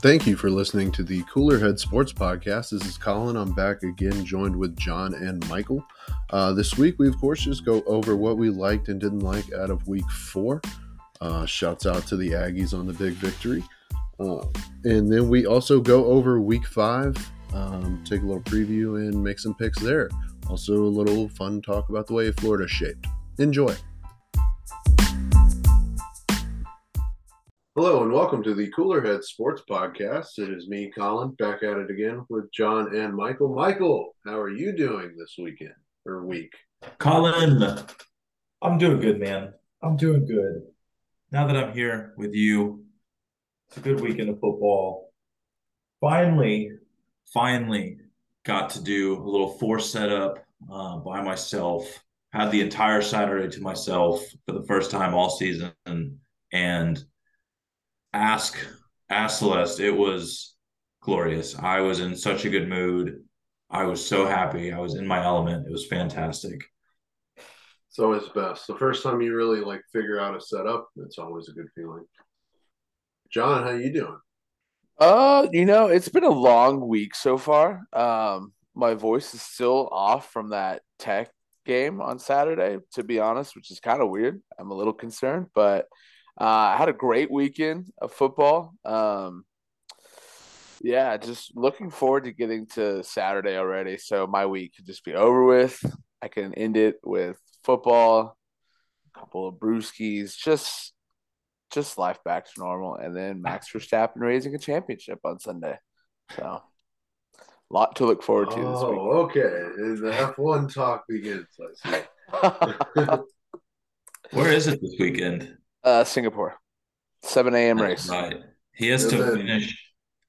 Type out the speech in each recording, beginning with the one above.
Thank you for listening to the Cooler Head Sports Podcast. This is Colin. I'm back again, joined with John and Michael. Uh, this week, we of course just go over what we liked and didn't like out of Week Four. Uh, shouts out to the Aggies on the big victory, uh, and then we also go over Week Five, um, take a little preview, and make some picks there. Also, a little fun talk about the way Florida's shaped. Enjoy. Hello and welcome to the Cooler Head Sports Podcast. It is me, Colin, back at it again with John and Michael. Michael, how are you doing this weekend or week? Colin, I'm doing good, man. I'm doing good. Now that I'm here with you, it's a good weekend of football. Finally, finally got to do a little force setup uh, by myself. Had the entire Saturday to myself for the first time all season, and ask ask Celeste. It was glorious. I was in such a good mood. I was so happy. I was in my element. It was fantastic. It's always best. The first time you really like figure out a setup, it's always a good feeling. John, how you doing? Uh, you know, it's been a long week so far. Um, my voice is still off from that tech game on Saturday, to be honest, which is kind of weird. I'm a little concerned, but I had a great weekend of football. Um, yeah, just looking forward to getting to Saturday already. So my week could just be over with. I can end it with football, a couple of brewskis, just just life back to normal, and then Max Verstappen raising a championship on Sunday. So a lot to look forward to oh, this week. okay. The F one talk begins. Where is it this weekend? Uh, Singapore, seven a.m. race. Right. He has to finish.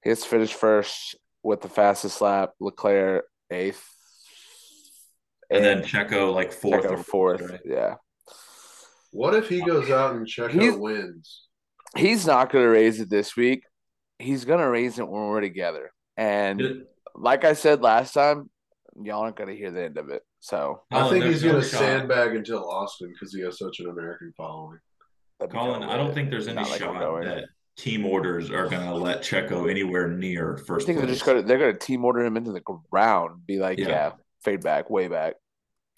He has to finish first with the fastest lap. Leclerc eighth, and then Checo like fourth Checo or fourth. Right? Yeah. What if he goes out and Checo He's- wins? He's not going to raise it this week. He's going to raise it when we're together. And It- like I said last time, y'all aren't going to hear the end of it. So I think he's going to sandbag until Austin because he has such an American following. That'd Colin, I don't think there's any like shot that team orders are going to let Checo anywhere near first. I first think they're place. just going to they're going to team order him into the ground. Be like, Yeah. yeah, fade back, way back,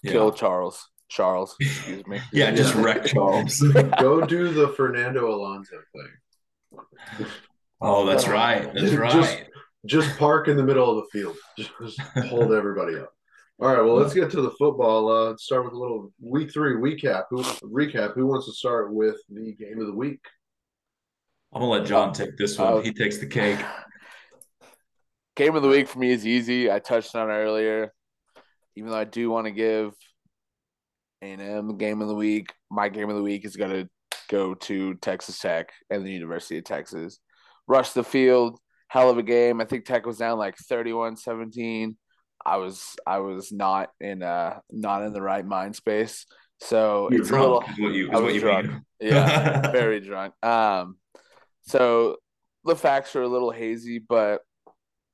yeah. kill Charles. Charles, excuse me. yeah, just wreck Charles. Go do the Fernando Alonso thing. oh, that's right. That's Just- right. Just park in the middle of the field. Just, just hold everybody up. All right, well, let's get to the football. Uh, let's start with a little week three recap. Who recap? Who wants to start with the game of the week? I'm gonna let John take this one. Uh, he takes the cake. Game of the week for me is easy. I touched on it earlier. Even though I do want to give A&M game of the week, my game of the week is going to go to Texas Tech and the University of Texas. Rush the field, hell of a game. I think Tech was down like 31-17. I was I was not in uh not in the right mind space. So You're it's a little drunk. Is what you, is I what was you drunk. mean. yeah, very drunk. Um, so the facts are a little hazy, but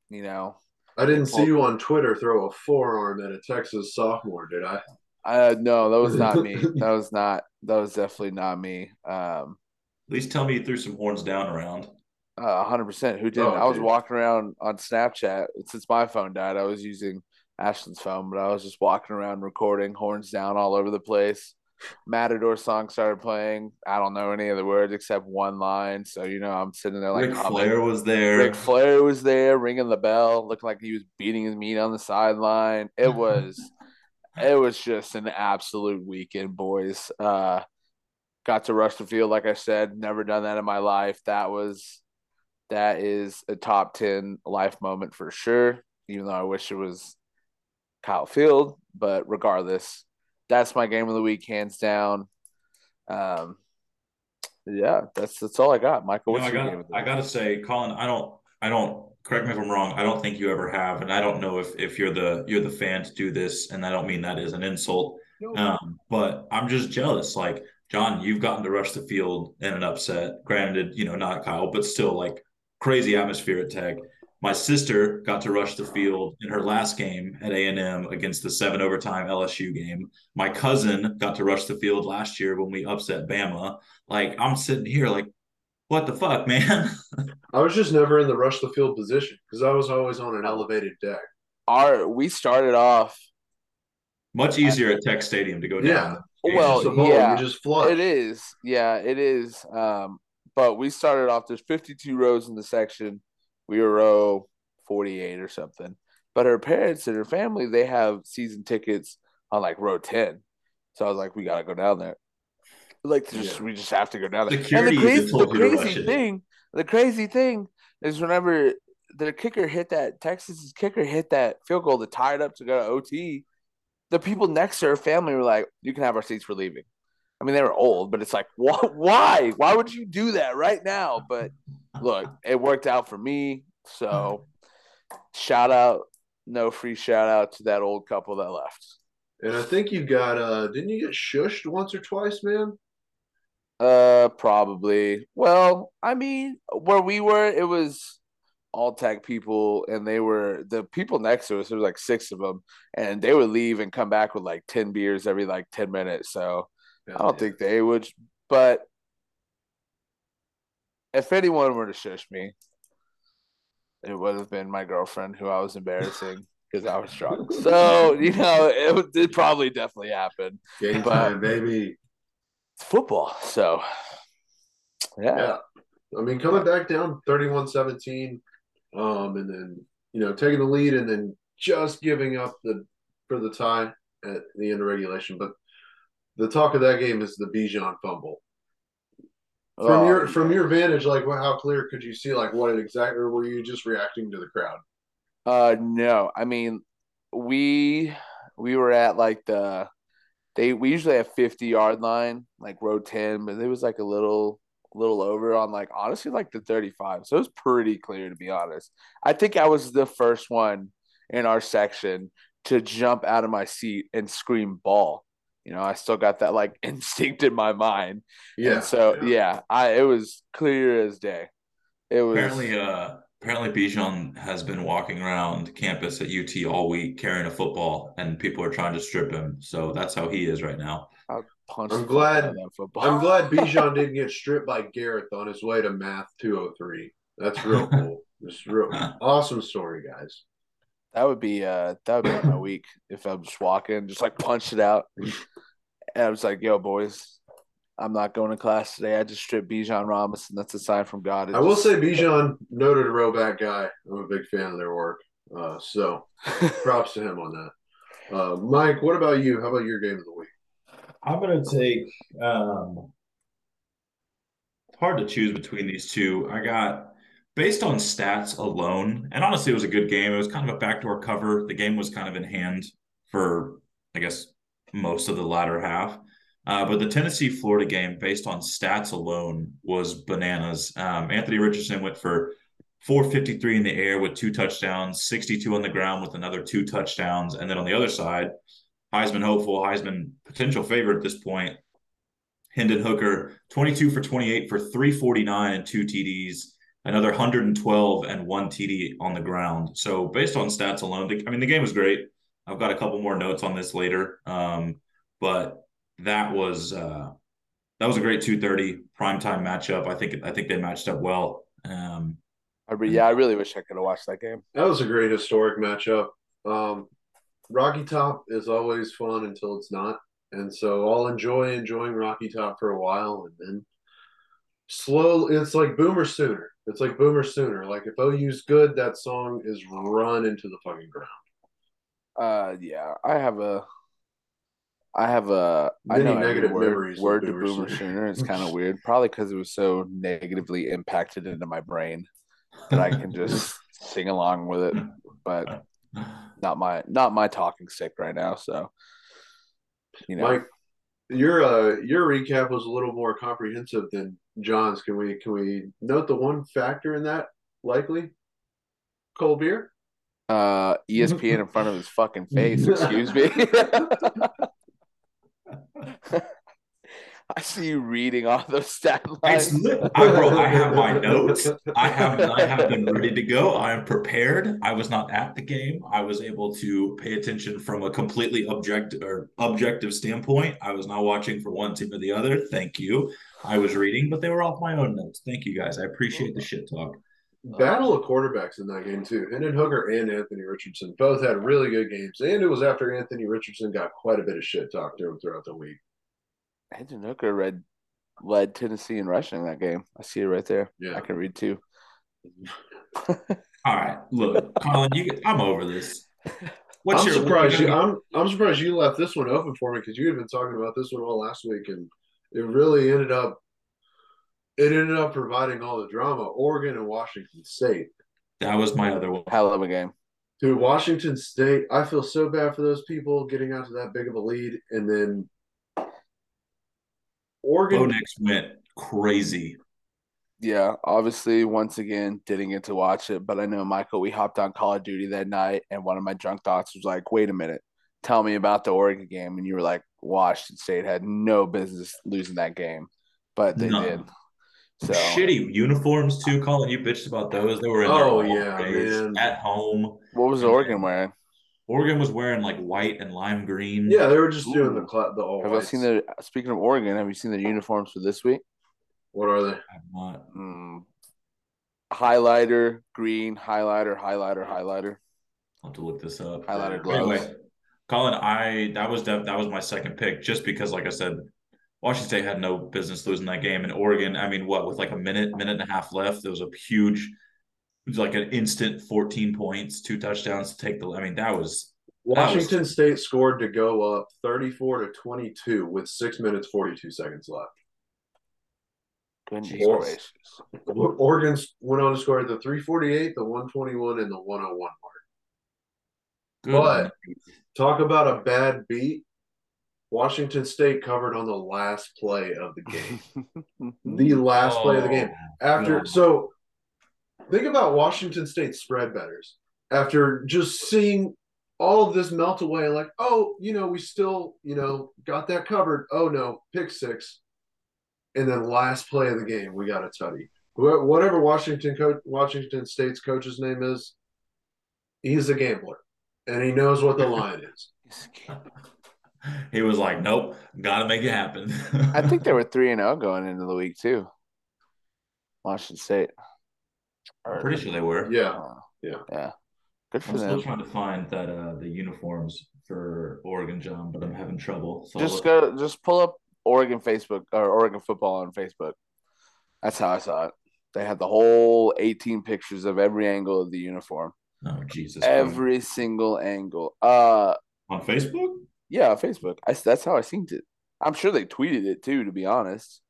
you know, I didn't see you on Twitter throw a forearm at a Texas sophomore, did I? uh, no, that was not me. That was not. That was definitely not me. Um, At least tell me you threw some horns down around. A hundred percent. Who didn't? Oh, I was dude. walking around on Snapchat since my phone died. I was using Ashton's phone, but I was just walking around recording horns down all over the place. Matador song started playing. I don't know any of the words except one line, so you know I'm sitting there like Ric humming. Flair was there. Ric Flair was there ringing the bell, looking like he was beating his meat on the sideline. It was it was just an absolute weekend, boys. Uh got to rush the field, like I said, never done that in my life. That was that is a top ten life moment for sure. Even though I wish it was Kyle Field, but regardless, that's my game of the week, hands down. Um yeah, that's that's all I got. Michael, You know, I got game of the I week? gotta say, Colin, I don't I don't correct me if I'm wrong. I don't think you ever have, and I don't know if if you're the you're the fan to do this, and I don't mean that as an insult. Um, but I'm just jealous. Like, John, you've gotten to rush the field in an upset. Granted, you know, not Kyle, but still like crazy atmosphere at Tech. My sister got to rush the field in her last game at A&M against the seven overtime LSU game. My cousin got to rush the field last year when we upset Bama. Like I'm sitting here like what the fuck, man? I was just never in the rush the field position because I was always on an elevated deck. Our we started off Much easier at Tech Stadium to go Yeah. down. It's Well, just a ball, yeah, just flush. It is. Yeah, it is. Um, but we started off, there's 52 rows in the section. We were row 48 or something. But her parents and her family, they have season tickets on like row 10. So I was like, we got to go down there. Like, just, Yeah. we just have to go down there. Security and the crazy, the to crazy thing, the crazy thing is whenever the kicker hit that, Texas's kicker hit that field goal that tied up to go to OT, the people next to her family were like, you can have our seats, we're leaving. I mean, they were old, but it's like, wh- why? Why would you do that right now? But look, it worked out for me. So, shout out, no free shout out to that old couple that left. and I think you got uh didn't you get shushed once or twice, man? Uh, probably. Well, I mean, where we were, it was all tech people, and they were the people next to us. There was like six of them, and they would leave and come back with like ten beers every like ten minutes. So I don't think they would. But if anyone were to shush me, it would have been my girlfriend who I was embarrassing because I was drunk. So you know, it, probably definitely happened. game but- time, baby. It's football, so yeah. Yeah. I mean, coming back down 31-17, um, and then you know taking the lead, and then just giving up the for the tie at the end of regulation. But the talk of that game is the Bijan fumble. From Oh, your from your vantage, like what, how clear could you see like what it exactly, or were you just reacting to the crowd? Uh no, I mean we we were at like the they we usually have 50 yard line, like row 10, but it was like a little little over on like honestly like the 35. So it was pretty clear to be honest. I think I was the first one in our section to jump out of my seat and scream ball. You know, I still got that like instinct in my mind. Yeah. And so yeah, I it was clear as day. It was Apparently, uh, apparently Bijan has been walking around campus at UT all week carrying a football, and people are trying to strip him. So that's how he is right now. punched I'm glad- out of that football. I'm glad Bijan didn't get stripped by gareth on his way to Math 203. That's real cool. Just real awesome story, guys. That would be uh that would be my week if I'm just walking, just like punch it out. And I was like, yo, boys, I'm not going to class today. I just stripped Bijan Robinson. That's a sign from God. It I will just- say Bijan noted a real back guy. I'm a big fan of their work. Uh, so props to him on that. Uh, Mike, what about you? How about your game of the week? I'm gonna take. Um, hard to choose between these two. I got based on stats alone, and honestly, it was a good game. It was kind of a backdoor cover. The game was kind of in hand for, I guess, most of the latter half. Uh, but the Tennessee Florida game, based on stats alone, was bananas. Um, Anthony Richardson went for 453 in the air with two touchdowns, 62 on the ground with another two touchdowns, and then on the other side, Heisman hopeful, Heisman potential favorite at this point. Hendon Hooker, 22 for 28 for 349 and two TDs, another 112 and one TD on the ground. So based on stats alone, the- I mean the game was great. I've got a couple more notes on this later, um, but that was uh, that was a great 230 primetime matchup. I think I think they matched up well. Um, I re- yeah, I really wish I could have watched that game. That was a great historic matchup. Um, Rocky Top is always fun until it's not. And so I'll enjoy enjoying Rocky Top for a while and then slow it's like Boomer Sooner. It's like Boomer Sooner. Like if OU's good, that song is run into the fucking ground. Uh yeah, I have a I have a I Many know negative word, memories word to Boomer Boomer Sooner. Sooner. It's kind of weird. Probably because it was so negatively impacted into my brain that I can just sing along with it. But not my not my talking stick right now. So you know, Mike, your uh your recap was a little more comprehensive than John's. Can we can we note the one factor in that likely? Cold beer? uh, ESPN in front of his fucking face. Excuse me. I see you reading all those stat lines. lit- I wrote. I have my notes. I have. I have been ready to go. I am prepared. I was not at the game. I was able to pay attention from a completely objective or objective standpoint. I was not watching for one team or the other. Thank you. I was reading, but they were off my own notes. Thank you guys. I appreciate the shit talk. Battle of quarterbacks in that game too. Hendon Hooker and Anthony Richardson both had really good games, and it was after Anthony Richardson got quite a bit of shit talk to him throughout the week. Hendon Hooker read led Tennessee in rushing that game. I see it right there. Yeah. I can read too. All right, look, Colin. You. I'm over this. What's I'm your? surprised you. I'm I'm surprised you left this one open for me because you had been talking about this one all last week, and it really ended up. It ended up providing all the drama. Oregon and Washington State. that was my other one. Hell of a game. Dude, Washington State. I feel so bad for those people getting out to that big of a lead, and then Oregon. Went crazy. Yeah, obviously, once again, didn't get to watch it, but I know Michael. We hopped on Call of Duty that night, and one of my drunk thoughts was like, "Wait a minute, tell me about the Oregon game." And you were like, "Washington State had no business losing that game, but they None. did." So Shitty uniforms too, Colin. You bitched about those. They were in Oh, their yeah, at home. what was Oregon wearing? Oregon was wearing like white and lime green. Yeah, they were just doing the Ooh. cla- the all. Have you whites. seen the? Speaking of Oregon, have you seen the uniforms for this week? What are they? I'm not. Mm, highlighter, green, highlighter, highlighter, highlighter. I'll have to look this up. Highlighter gloves. Anyway, Colin, I that was that, that was my second pick just because, like I said, Washington State had no business losing that game, and Oregon. I mean, what with like a minute, minute and a half left, there was a huge, it was like an instant 14 points, two touchdowns to take the. I mean, that was Washington State scored to go up 34 to 22 with six minutes 42 seconds left. Goodness Jesus. gracious. Oregon went on to score the 348, the 121, and the 101 mark. good. But- Talk about a bad beat. Washington State covered on the last play of the game. the last play of the game. Oh, After God. so think about Washington State spread betters. After just seeing all of this melt away, like, oh, you know, we still, you know, got that covered. Oh no, pick six. And then last play of the game, we got a tutty. Whatever Washington coach Washington State's coach's name is, he's a gambler. And he knows what the line is. he was like, "Nope, got to make it happen." I think they were three and zero going into the week too. Washington State. I'm pretty sure they were. Yeah. Uh, Yeah. yeah. Good for I'm still trying to find that uh the uniforms for Oregon, John, but I'm having trouble. So Just I'll- go. Just pull up Oregon Facebook or Oregon football on Facebook. That's how I saw it. They had the whole 18 pictures of every angle of the uniform, Oh Jesus! every single angle. Uh, on Facebook. yeah, Facebook. I, that's how I seen it. I'm sure they tweeted it too. To be honest,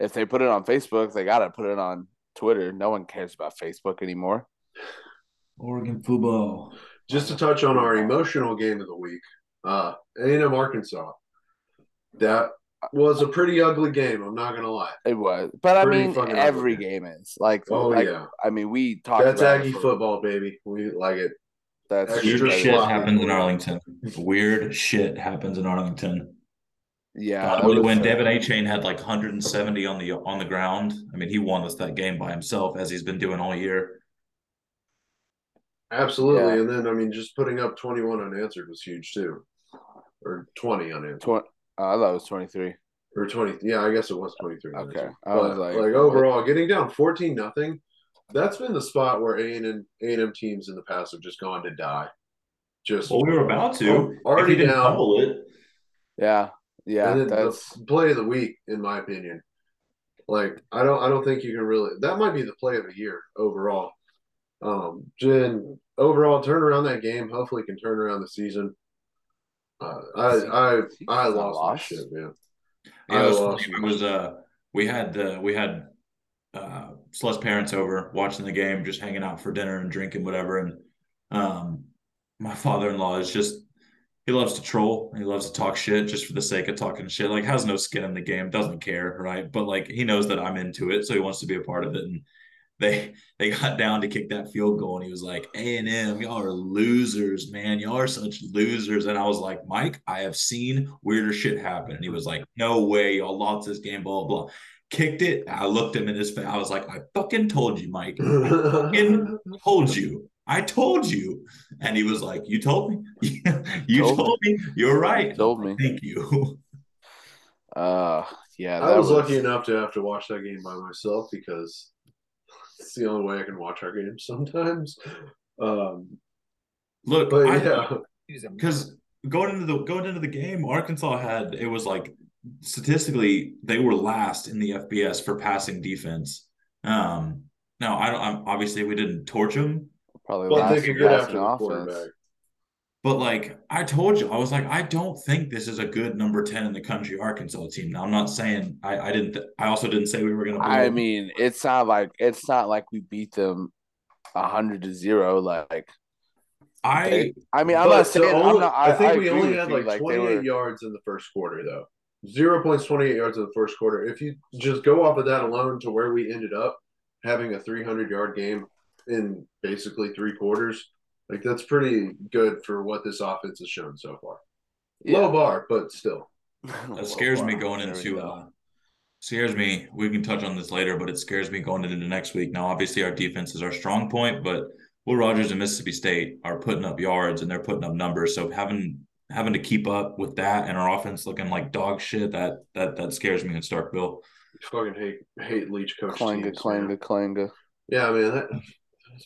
if they put it on Facebook, they gotta put it on Twitter. No one cares about Facebook anymore. Oregon football. Just to touch on our emotional game of the week, uh, A&M Arkansas. That was a pretty ugly game. I'm not gonna lie. It was, but I mean, every ugly. game is like. Oh like, yeah, I mean, we talked. that's about it Aggie for- football, baby. We like it. That's Weird shit happens in Arlington. Weird shit happens in Arlington. Yeah, God, when, when Devon Achane had like 170 on the on the ground, I mean, he won us that game by himself as he's been doing all year. Absolutely. Yeah. And then I mean, just putting up 21 unanswered was huge too, or 20 unanswered, Tw- uh, I thought it was 23. or 20. Yeah, I guess it was 23. Okay. unanswered. I But was like, like, overall, getting down 14 nothing. That's been the spot where A and a M teams in the past have just gone to die. Just Well, we were about to. Already if he didn't down. fumble it. Yeah. Yeah. and then That's the play of the week, in my opinion. Like I don't, I don't think you can really. That might be the play of the year overall. Um, Jen, overall, turn around that game. Hopefully, can turn around the season. Uh, I, I, I Season's not lost my shit, man. Yeah, I it was, lost it was uh we had uh, we had uh Celeste parents over watching the game, just hanging out for dinner and drinking whatever. And um my father in law is just he loves to troll. He loves to talk shit just for the sake of talking shit. Like has no skin in the game, doesn't care, right? But like he knows that I'm into it, so he wants to be a part of it. And they they got down to kick that field goal, and he was like, "A and M, y'all are losers, man. Y'all are such losers." And I was like, "Mike, I have seen weirder shit happen." And he was like, "No way, y'all lost this game." Blah blah. Kicked it. I looked him in his face. I was like, "I fucking told you, Mike. I fucking told you. I told you." And he was like, "You told me. you told, told me. You're right. You told me. Thank you." Uh, yeah. I was, was lucky enough to have to watch that game by myself because it's the only way I can watch our games sometimes. Um, Look, but I, yeah, because going into the going into the game, Arkansas had it was like statistically they were last in the FBS for passing defense. Um, now I don't. I'm, obviously, we didn't torch them. Probably but they could get after the offense. quarterback. But like I told you, I was like, I don't think this is a good number ten in the country Arkansas team. Now I'm not saying I, I didn't. Th- I also didn't say we were going to. I mean, it's not like it's not like we beat them hundred to zero. Like I, I mean, I'm not saying. Only, I'm not, I, I think I we only had like, like 28 were... yards in the first quarter, though. Zero points, 28 yards in the first quarter. If you just go off of that alone to where we ended up having a 300 yard game in basically three quarters, like that's pretty good for what this offense has shown so far. Yeah. Low bar, but still. That scares me going into uh, scares me. We can touch on this later, but it scares me going into next week. Now, obviously, our defense is our strong point, but Will Rogers and Mississippi State are putting up yards and they're putting up numbers. So having having to keep up with that and our offense looking like dog shit that that that scares me in Starkville. fucking hate hate Leach coach. Clanga, teams, clanga, man. clanga. Yeah, man, that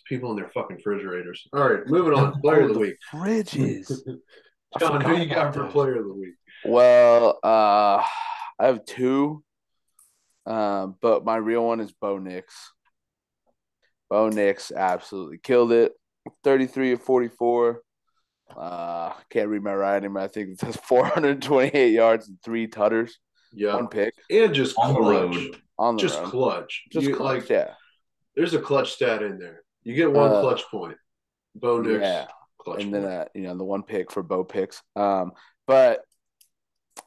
people in their fucking refrigerators. All right, moving on. Player of the week. Fridges. John, who you got for player of the week? Well, uh, I have two, uh, but my real one is Bo Nix. Bo Nix absolutely killed it. 33 of 44. Uh, can't read my writing, but I think it says 428 yards and three tutters. Yeah. One pick. And just on clutch. the road. On the just road. clutch. Just you, clutch, like, yeah. There's a clutch stat in there. You get one uh, clutch point. Bo Nix. Yeah. Clutch and then uh, you know the one pick for Bo picks. Um, but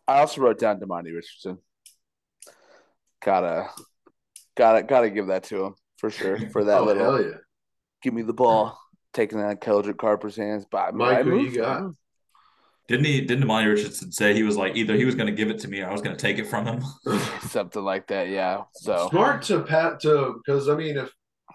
I also wrote down Demani Richardson. Gotta, gotta, gotta give that to him for sure for that oh, little. Hell yeah. Give me the ball, taking that Keldrick Carper's hands. But Mike, who you got? Didn't he? Didn't Demani Richardson say he was like either he was going to give it to me or I was going to take it from him? Something like that, yeah. So smart to pat to because I mean if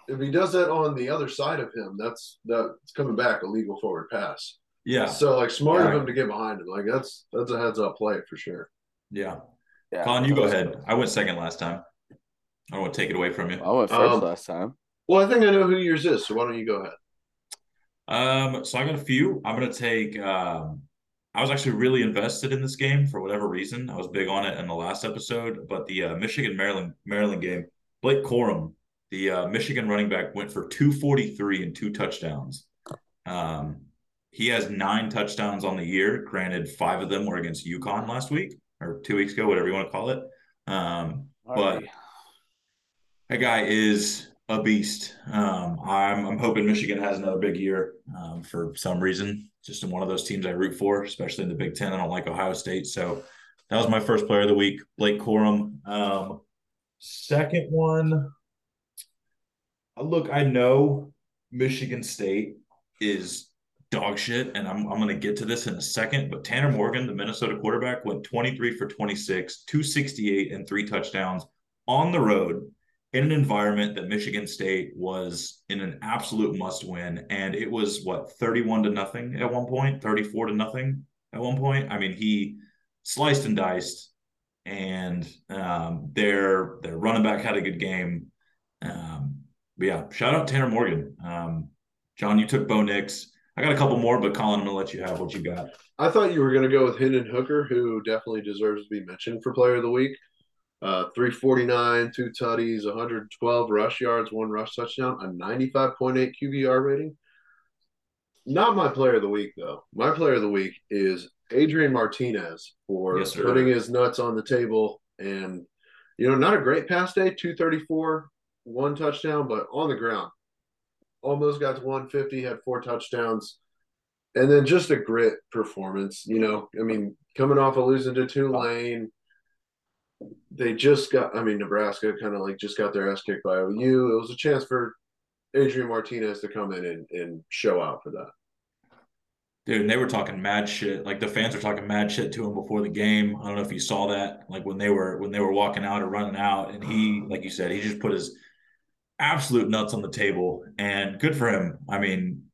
if he does that on the other side of him, that's that's coming back a legal forward pass. Yeah. So like smart yeah. of him to get behind him. Like that's that's a heads up play for sure. Yeah. Yeah. Colin, you go ahead. I went second last time. I don't want to take it away from you. I went first um, last time. Well, I think I know who yours is, so why don't you go ahead? Um, so I got a few. I'm gonna take um I was actually really invested in this game for whatever reason. I was big on it in the last episode, but the uh, Michigan Maryland Maryland game, Blake Corum the uh, Michigan running back went for 243 and two touchdowns. Um, he has nine touchdowns on the year. Granted, five of them were against UConn last week or two weeks ago, whatever you want to call it. Um, but that guy is a beast. Um, I'm, I'm hoping Michigan has another big year um, for some reason. Just in one of those teams I root for, especially in the Big Ten. I don't like Ohio State. So that was my first player of the week, Blake Corum. Um, second one, look, I know Michigan State is dog shit, and I'm, I'm going to get to this in a second. But Tanner Morgan, the Minnesota quarterback, went 23 for 26, 268, and three touchdowns on the road in an environment that Michigan State was in an absolute must win. And it was what, 31 to nothing at one point, 34 to nothing at one point. I mean, he sliced and diced, and um, their, their running back had a good game. Um, but yeah, shout out Tanner Morgan. Um, John, you took Bo Nix. I got a couple more, but Colin, I'm gonna let you have what you got. I thought you were gonna go with Hendon Hooker, who definitely deserves to be mentioned for Player of the Week. Uh, 349, two tutties, 112 rush yards, one rush touchdown, a 95.8 QBR rating. Not my player of the week, though. My player of the week is Adrian Martinez for yes, putting his nuts on the table. And, you know, not a great pass day, 234 one touchdown, but on the ground. Almost got to 150, had four touchdowns. And then just a grit performance. You know, I mean, coming off of losing to Tulane, they just got. I mean, Nebraska kind of like just got their ass kicked by OU. It was a chance for Adrian Martinez to come in and, and show out for that. Dude, and they were talking mad shit. Like the fans were talking mad shit to him before the game. I don't know if you saw that. Like when they were when they were walking out or running out, and he, like you said, he just put his absolute nuts on the table. And good for him. I mean,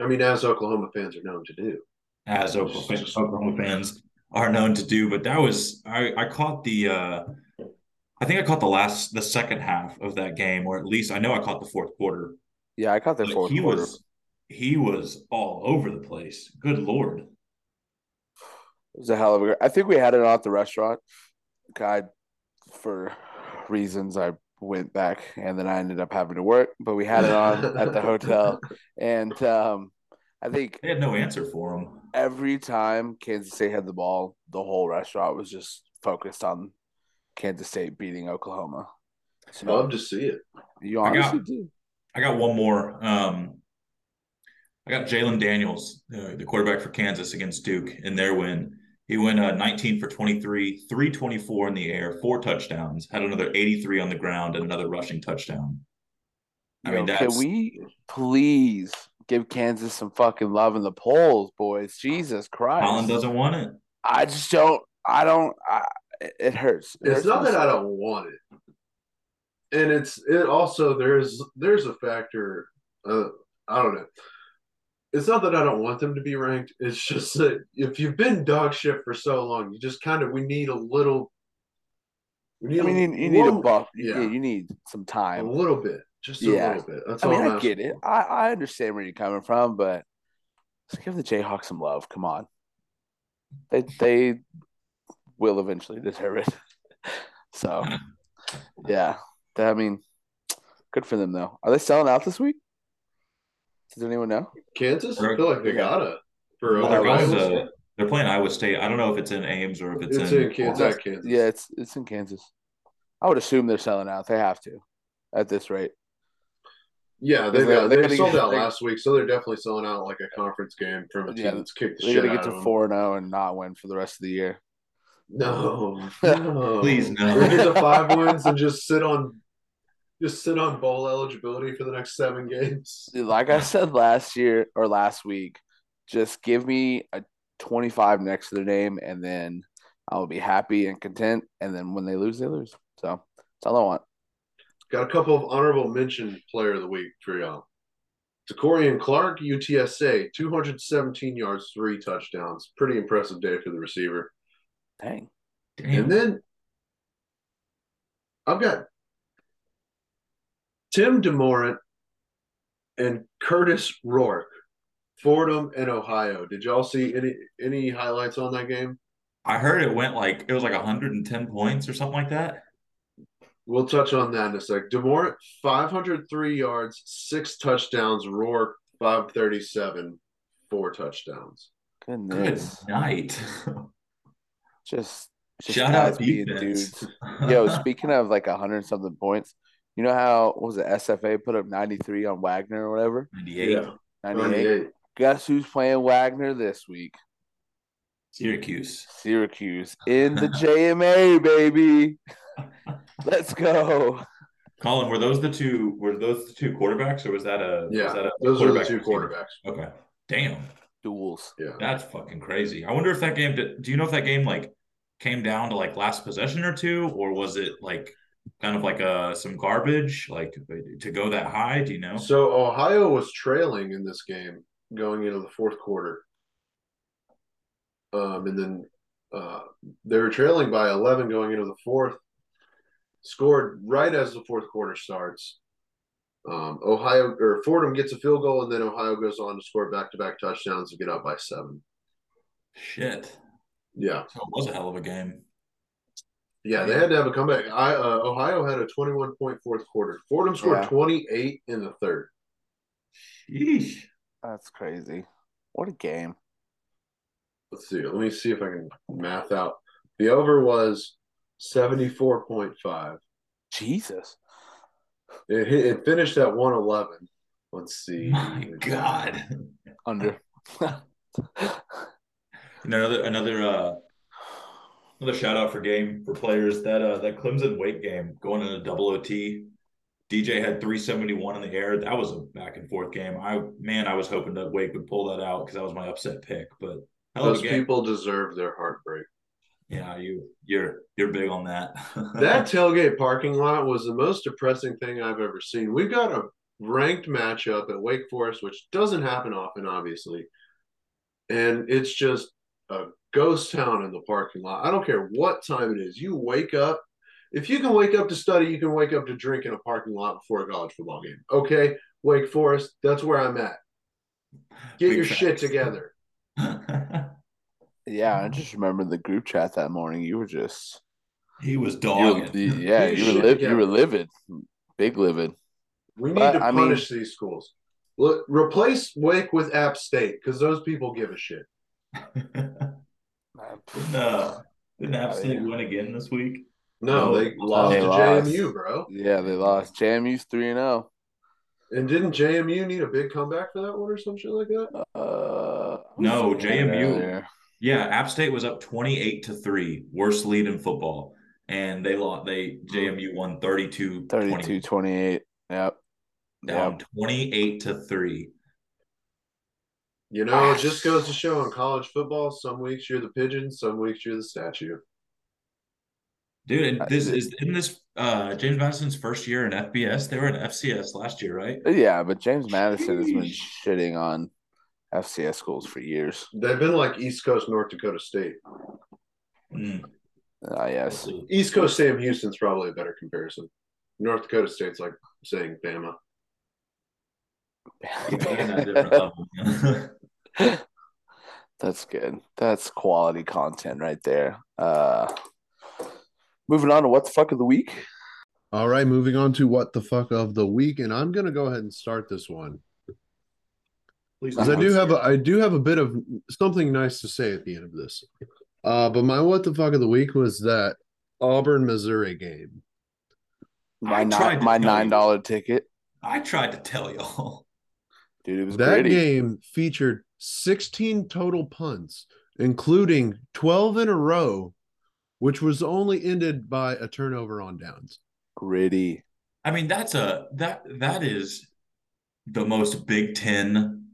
I mean, as Oklahoma fans are known to do, as Oklahoma, Oklahoma fans are known to do. But that was I I caught the uh I think I caught the last the second half of that game, or at least I know I caught the fourth quarter. Yeah, I caught the fourth he quarter. was he was all over the place. Good lord. It was a hell of a. I think we had it on at the restaurant. God, for reasons I went back and then I ended up having to work, but we had it on at the hotel, and um, I think They had no answer for him. every time Kansas State had the ball, the whole restaurant was just focused on Kansas State beating Oklahoma. So love to see it. you I got- do. I got one more. Um, I got Jalon Daniels, uh, the quarterback for Kansas against Duke in their win. He went uh, 19 for 23, 324 in the air, four touchdowns, had another 83 on the ground, and another rushing touchdown. I Yo, mean, can we please give Kansas some fucking love in the polls, boys? Jesus Christ! Colin doesn't want it. I just don't. I don't. I, it hurts. It It's hurts not that I don't want it, and it's it also there's there's a factor. Uh, I don't know. It's not that I don't want them to be ranked. It's just that if you've been dog shit for so long, you just kind of we need a little. We need I mean, a you, you need a buff. yeah. Yeah, you need some time. a little bit, just a Yeah. little bit. That's I all mean, I get it. I, I understand where you're coming from, but let's give the Jayhawks some love. Come on, they they will eventually deserve it. so, yeah, I mean, good for them though. Are they selling out this week? Does anyone know? Kansas, I feel like they gotta for Well, they're, Ohio going to, they're playing Iowa State. I don't know if it's in Ames or if it's, It's in, in Kansas. Kansas. Yeah, it's it's in Kansas. I would assume they're selling out. They have to, at this rate. Yeah, they They're- got they're they sold get- out they're- last week, so they're definitely selling out like a conference game from a team yeah, that's kicked the shit out. They're gonna get to four and zero and not win for the rest of the year. No, no. Please, no. We'll get to five wins and just sit on, just sit on bowl eligibility for the next seven games. Like I said last year or last week, just give me a 25 next to their name and then I'll be happy and content. And then when they lose, they lose. So that's all I want. Got a couple of honorable mention player of the week for y'all. De'Corian Clark, UTSA, 217 yards, three touchdowns. Pretty impressive day for the receiver. Dang. Damn. And then I've got Tim DeMorat and Kurtis Rourke, Fordham and Ohio. Did y'all see any any highlights on that game? I heard it went like it was like 110 points or something like that. We'll touch on that in a sec. DeMorat, 503 yards, six touchdowns. Rourke, 537, four touchdowns. Good night. Just, just Shout guys out being defense. dudes. Yo, speaking of like a hundred something points, you know how what was it SFA put up 93 on Wagner or whatever? 98. 98. 98. Guess who's playing Wagner this week? Syracuse. Syracuse in the JMA, baby. Let's go. Colin, were those the two? Were those the two quarterbacks, or was that a? Yeah, was that a those are the two quarterbacks. Okay, damn, Duels. Yeah. that's fucking crazy. I wonder if that game. Did, do you know if that game like came down to like last possession or two, or was it like kind of like uh some garbage, like to go that high? Do you know? So Ohio was trailing in this game going into the fourth quarter. Um, and then uh, they were trailing by 11 going into the fourth. Scored right as the fourth quarter starts. Um, Ohio or Fordham gets a field goal, and then Ohio goes on to score back to back touchdowns to get up by seven. Shit, Yeah, so it was a hell of a game. Yeah, they had to have a comeback. I uh, Ohio had a 21 point fourth quarter. Fordham scored Yeah. 28 in the third. Sheesh. That's crazy. What a game. let's see. Let me see if I can math out. The over was 74.5. Jesus. It hit, it finished at 111. Let's see. My God. Under. You know, another another uh Another shout out for game for players that uh that Clemson Wake game going into a double OT. DJ had 371 in the air. That was a back and forth game. I man, I was hoping that Wake would pull that out because that was my upset pick. But those people deserve their heartbreak. Yeah, you you're you're big on that. that tailgate parking lot was the most depressing thing I've ever seen. We've got a ranked matchup at Wake Forest, which doesn't happen often, obviously. And it's just a ghost town in the parking lot. I don't care what time it is. You wake up. If you can wake up to study, you can wake up to drink in a parking lot before a college football game. Okay, Wake Forest, that's where I'm at. Get Big your facts. shit together. yeah, I just remember the group chat that morning. You were just he was dogging. You were, yeah, you were, li- you were livid, big livid. We need but, to punish I mean, these schools. Look, replace Wake with App State because those people give a shit. didn't, uh, didn't App State win again this week? No, they lost they to lost. JMU, bro. Yeah, they lost. JMU's three and zero. Oh. And didn't JMU need a big comeback for that one or some shit like that? Uh, no, JMU. Yeah, App State was up twenty eight to three, worst lead in football, and they lost. They JMU won 32 32 28. Yep. Down yep. 28 to 3. You know, it just goes to show in college football, some weeks you're the pigeon, some weeks you're the statue. Dude, and this is in this uh James Madison's first year in FBS. They were in FCS last year, right? Yeah, but James Madison has been shitting on FCS schools for years. They've been like East Coast North Dakota State. Mm. Uh, yes. East Coast Sam Houston's probably a better comparison. North Dakota State's like saying Bama. That's good. That's quality content right there. Uh moving on to what the fuck of the week. All right, moving on to what the fuck of the week, and I'm gonna go ahead and start this one. Because I do have a I do have a bit of something nice to say at the end of this. Uh, but my what the fuck of the week was that Auburn Missouri game. My nine, my nine dollar ticket. I tried to tell y'all. Dude, it was that gritty. game featured 16 total punts, including 12 in a row, which was only ended by a turnover on downs. Gritty. I mean, that's a that that is the most Big Ten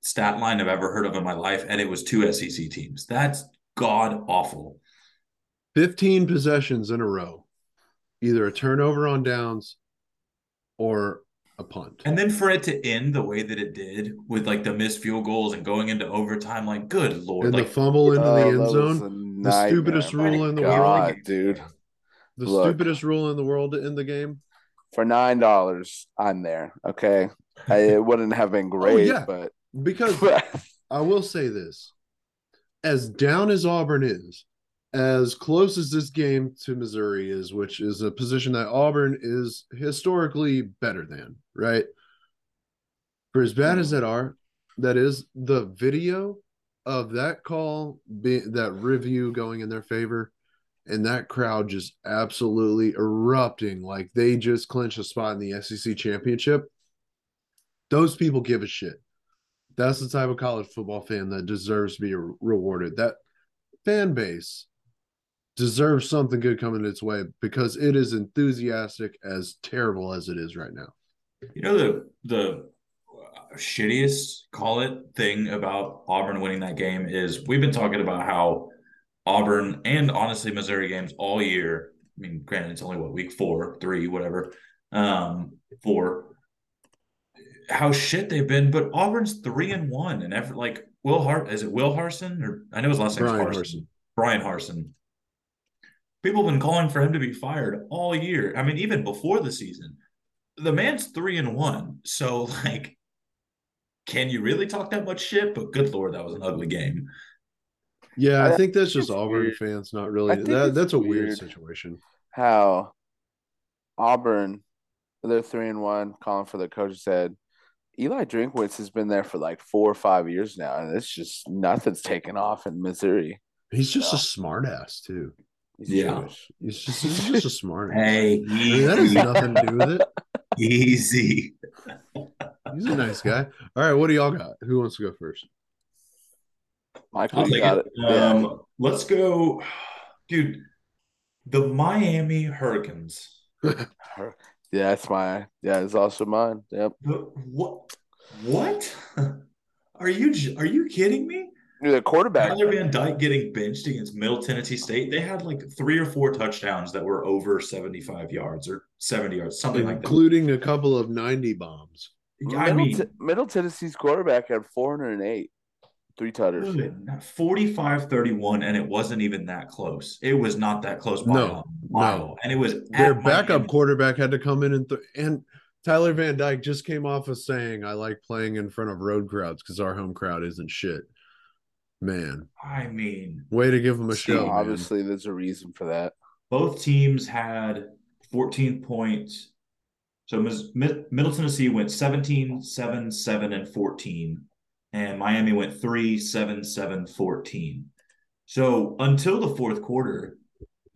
stat line I've ever heard of in my life, and it was two SEC teams. That's god awful. 15 possessions in a row, either a turnover on downs or a punt. And then for it to end the way that it did with like the missed field goals and going into overtime, like good lord, and like, the fumble into oh, the end zone, the stupidest rule in the God, world, dude. The Look, stupidest rule in the world to end the game. For nine dollars, I'm there. Okay, I, it wouldn't have been oh, great, oh, yeah. but because I will say this: as down as Auburn is, as close as this game to Missouri is, which is a position that Auburn is historically better than, right? For as bad as mm. that are, that is the video of that call, be, that review going in their favor, and that crowd just absolutely erupting like they just clinched a spot in the SEC championship. Those people give a shit. That's the type of college football fan that deserves to be rewarded. That fan base deserves something good coming its way because it is enthusiastic as terrible as it is right now. You know the the shittiest call it thing about Auburn winning that game is we've been talking about how Auburn and honestly Missouri games all year. I mean, granted, it's only what week four, three, whatever, um, four. How shit they've been, but Auburn's three and one, and every like Will Hart is it Will Harson or I know his last name is Harsin. Harson. Bryan Harsin people have been calling for him to be fired all year. I mean, even before the season. The man's three and one. So, like, can you really talk that much shit? But good lord, that was an ugly game. Yeah, I, think that's just Auburn weird. fans not really that that's a weird, weird situation. How Auburn, they're three and one, calling for the coach said Eli Drinkwitz has been there for like four or five years now, and it's just nothing's taken off in Missouri. He's just a smartass too. He's yeah, Jewish. He's just, he's just a smart. hey, I mean, that has nothing to do with it. Easy. He's a nice guy. All right, what do y'all got? Who wants to go first? Michael, got it. it. Um, yeah. Let's go. dude, the Miami Hurricanes. yeah, that's my yeah, it's also mine. Yep. The, what? What? Are you are you kidding me? The quarterback. Tyler Van Dyke getting benched against Middle Tennessee State. They had like three or four touchdowns that were over 75 yards or 70 yards, something like that. including a couple of 90 bombs. I Middle, mean, Te- Middle Tennessee's quarterback had 408, three tutters. 45 31, and it wasn't even that close. It was not that close by No, mile. no. And it was Their backup Miami. quarterback had to come in and th- and Tyler Van Dyke just came off of saying, "I like playing in front of road crowds because our home crowd isn't shit." Man, I mean, way to give them a See, show. man. Obviously, there's a reason for that. both teams had 14 points. So Mis- Middle Tennessee went 17, 7, 7, and 14. And Miami went 3, 7, 7, 14. So until the fourth quarter,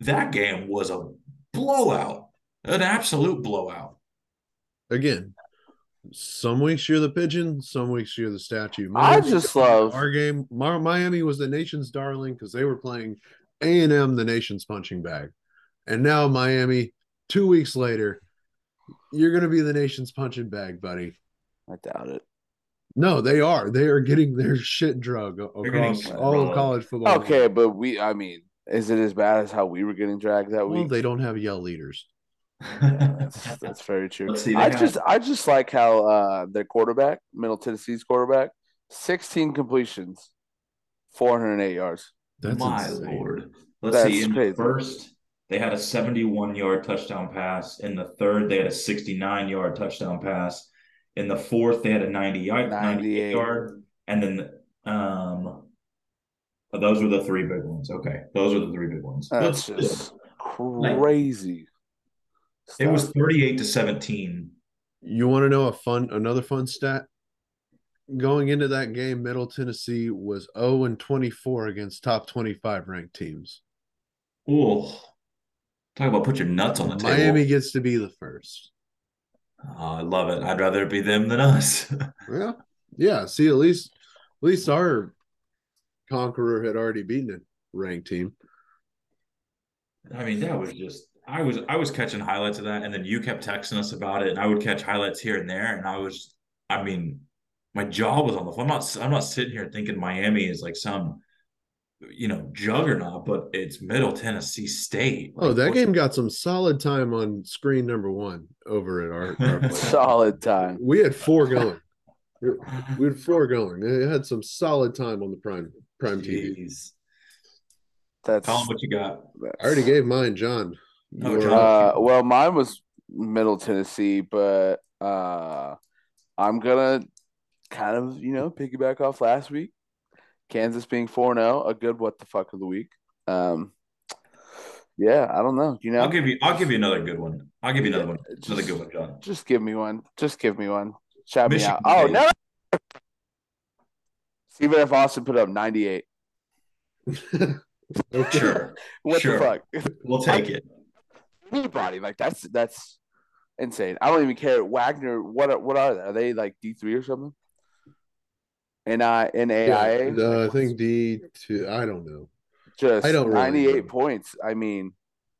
that game was a blowout, an absolute blowout. Again, some weeks you're the pigeon, some weeks you're the statue. I just love our game. Miami was the nation's darling because they were playing A and M, the nation's punching bag, and now Miami. Two weeks later, you're going to be the nation's punching bag, buddy. I doubt it. No, they are. They are getting their shit drug a- They're getting across all of college football. Okay, but we, I mean, is it as bad as how we were getting dragged that Well, week? they don't have yell leaders. That's, that's very true. Let's see, I had- just, I just like how uh, their quarterback, Middle Tennessee's quarterback, 16 completions, 408 yards. That's My insane. lord. Let's That's see. In crazy. the first, they had a 71 yard touchdown pass. In the third, they had a 69 yard touchdown pass. In the fourth, they had a 90 yard, 98 98. yard. And then, um, those were the three big ones. Okay. Those are the three big ones. That's That's- just crazy. It was 38 to 17. You want to know a fun, another fun stat? Going into that game, Middle Tennessee was 0 and 24 against top 25 ranked teams. Oh, talk about put your nuts on the table. Miami gets to be the first. Oh, I love it. I'd rather it be them than us. Yeah, yeah. See, at least, at least our conqueror had already beaten a ranked team. I mean, that was just I was I was catching highlights of that, and then you kept texting us about it, and I would catch highlights here and there, and I was, I mean, my jaw was on the floor. I'm not I'm not sitting here thinking Miami is like some, you know, juggernaut, but it's Middle Tennessee State. Oh, that what- game got some solid time on screen number one over at our. our. Solid time. we had four going. We had four going. It had some solid time on the prime prime TV. That's, Tell them what you got. I already gave mine, John. Oh, Uh, well, mine was Middle Tennessee, but uh, I'm gonna kind of you know piggyback off last week. Kansas being four zero, a good what the fuck of the week. Um, yeah, I don't know. You know, I'll give you I'll give you another good one. I'll give you another one. Another Just- good one, John. just give me one. Just give me one. Shout Michigan me out. Oh no! Stephen F. Austin put up 98. okay. Sure. What Sure. the fuck? We'll take it. Anybody like that's that's insane. I don't even care. Wagner, what are, what are they? Are they like D three or something? N I N A I A. Yeah, uh, I think D two. I don't know. just I don't really ninety eight know. points. I mean,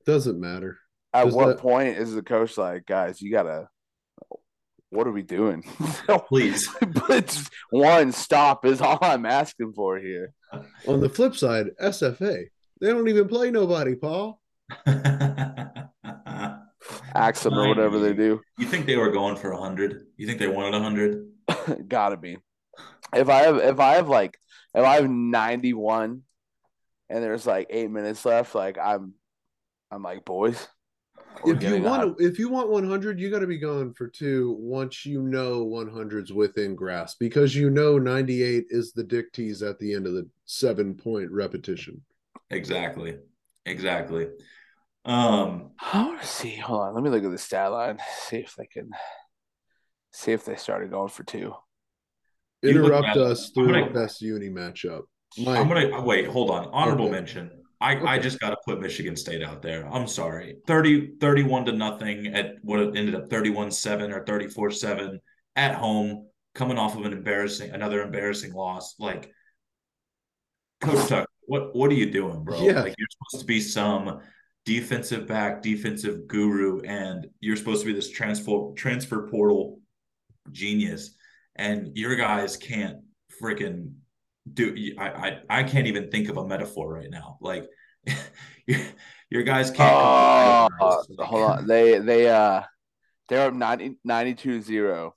Doesn't matter. at Does what that- point is the coach like, guys, you gotta? What are we doing? Please. but one stop is all I'm asking for here. On the flip side, SFA. They don't even play nobody, Paul. Axe them or whatever they do. You think they were going for hundred? You think they wanted hundred? Gotta be. If I have if I have like if I have ninety one and there's like eight minutes left, like I'm I'm like, boys. If you getting a hun- want, if you want 100, you got to be going for two. Once you know 100's within grasp, because you know 98 is the dick tease at the end of the seven point repetition. Exactly. Exactly. Um, I want to see. Hold on, let me look at the stat line. See if they can see if they started going for two. Interrupt us I'm through gonna- the best uni matchup. I'm gonna wait, hold on. Honorable Okay. mention. I, I just gotta put Michigan State out there. I'm sorry. 30, 31 to nothing at what it ended up 31-7 or 34-7 at home, coming off of an embarrassing another embarrassing loss. Like Coach Tuck, what what are you doing, bro? Yeah. Like you're supposed to be some defensive back, defensive guru, and you're supposed to be this transfer transfer portal genius, and your guys can't freaking do. I I I can't even think of a metaphor right now. Like your your guys can't. Oh, Like, hold on. They they uh they're up 90, 92-0.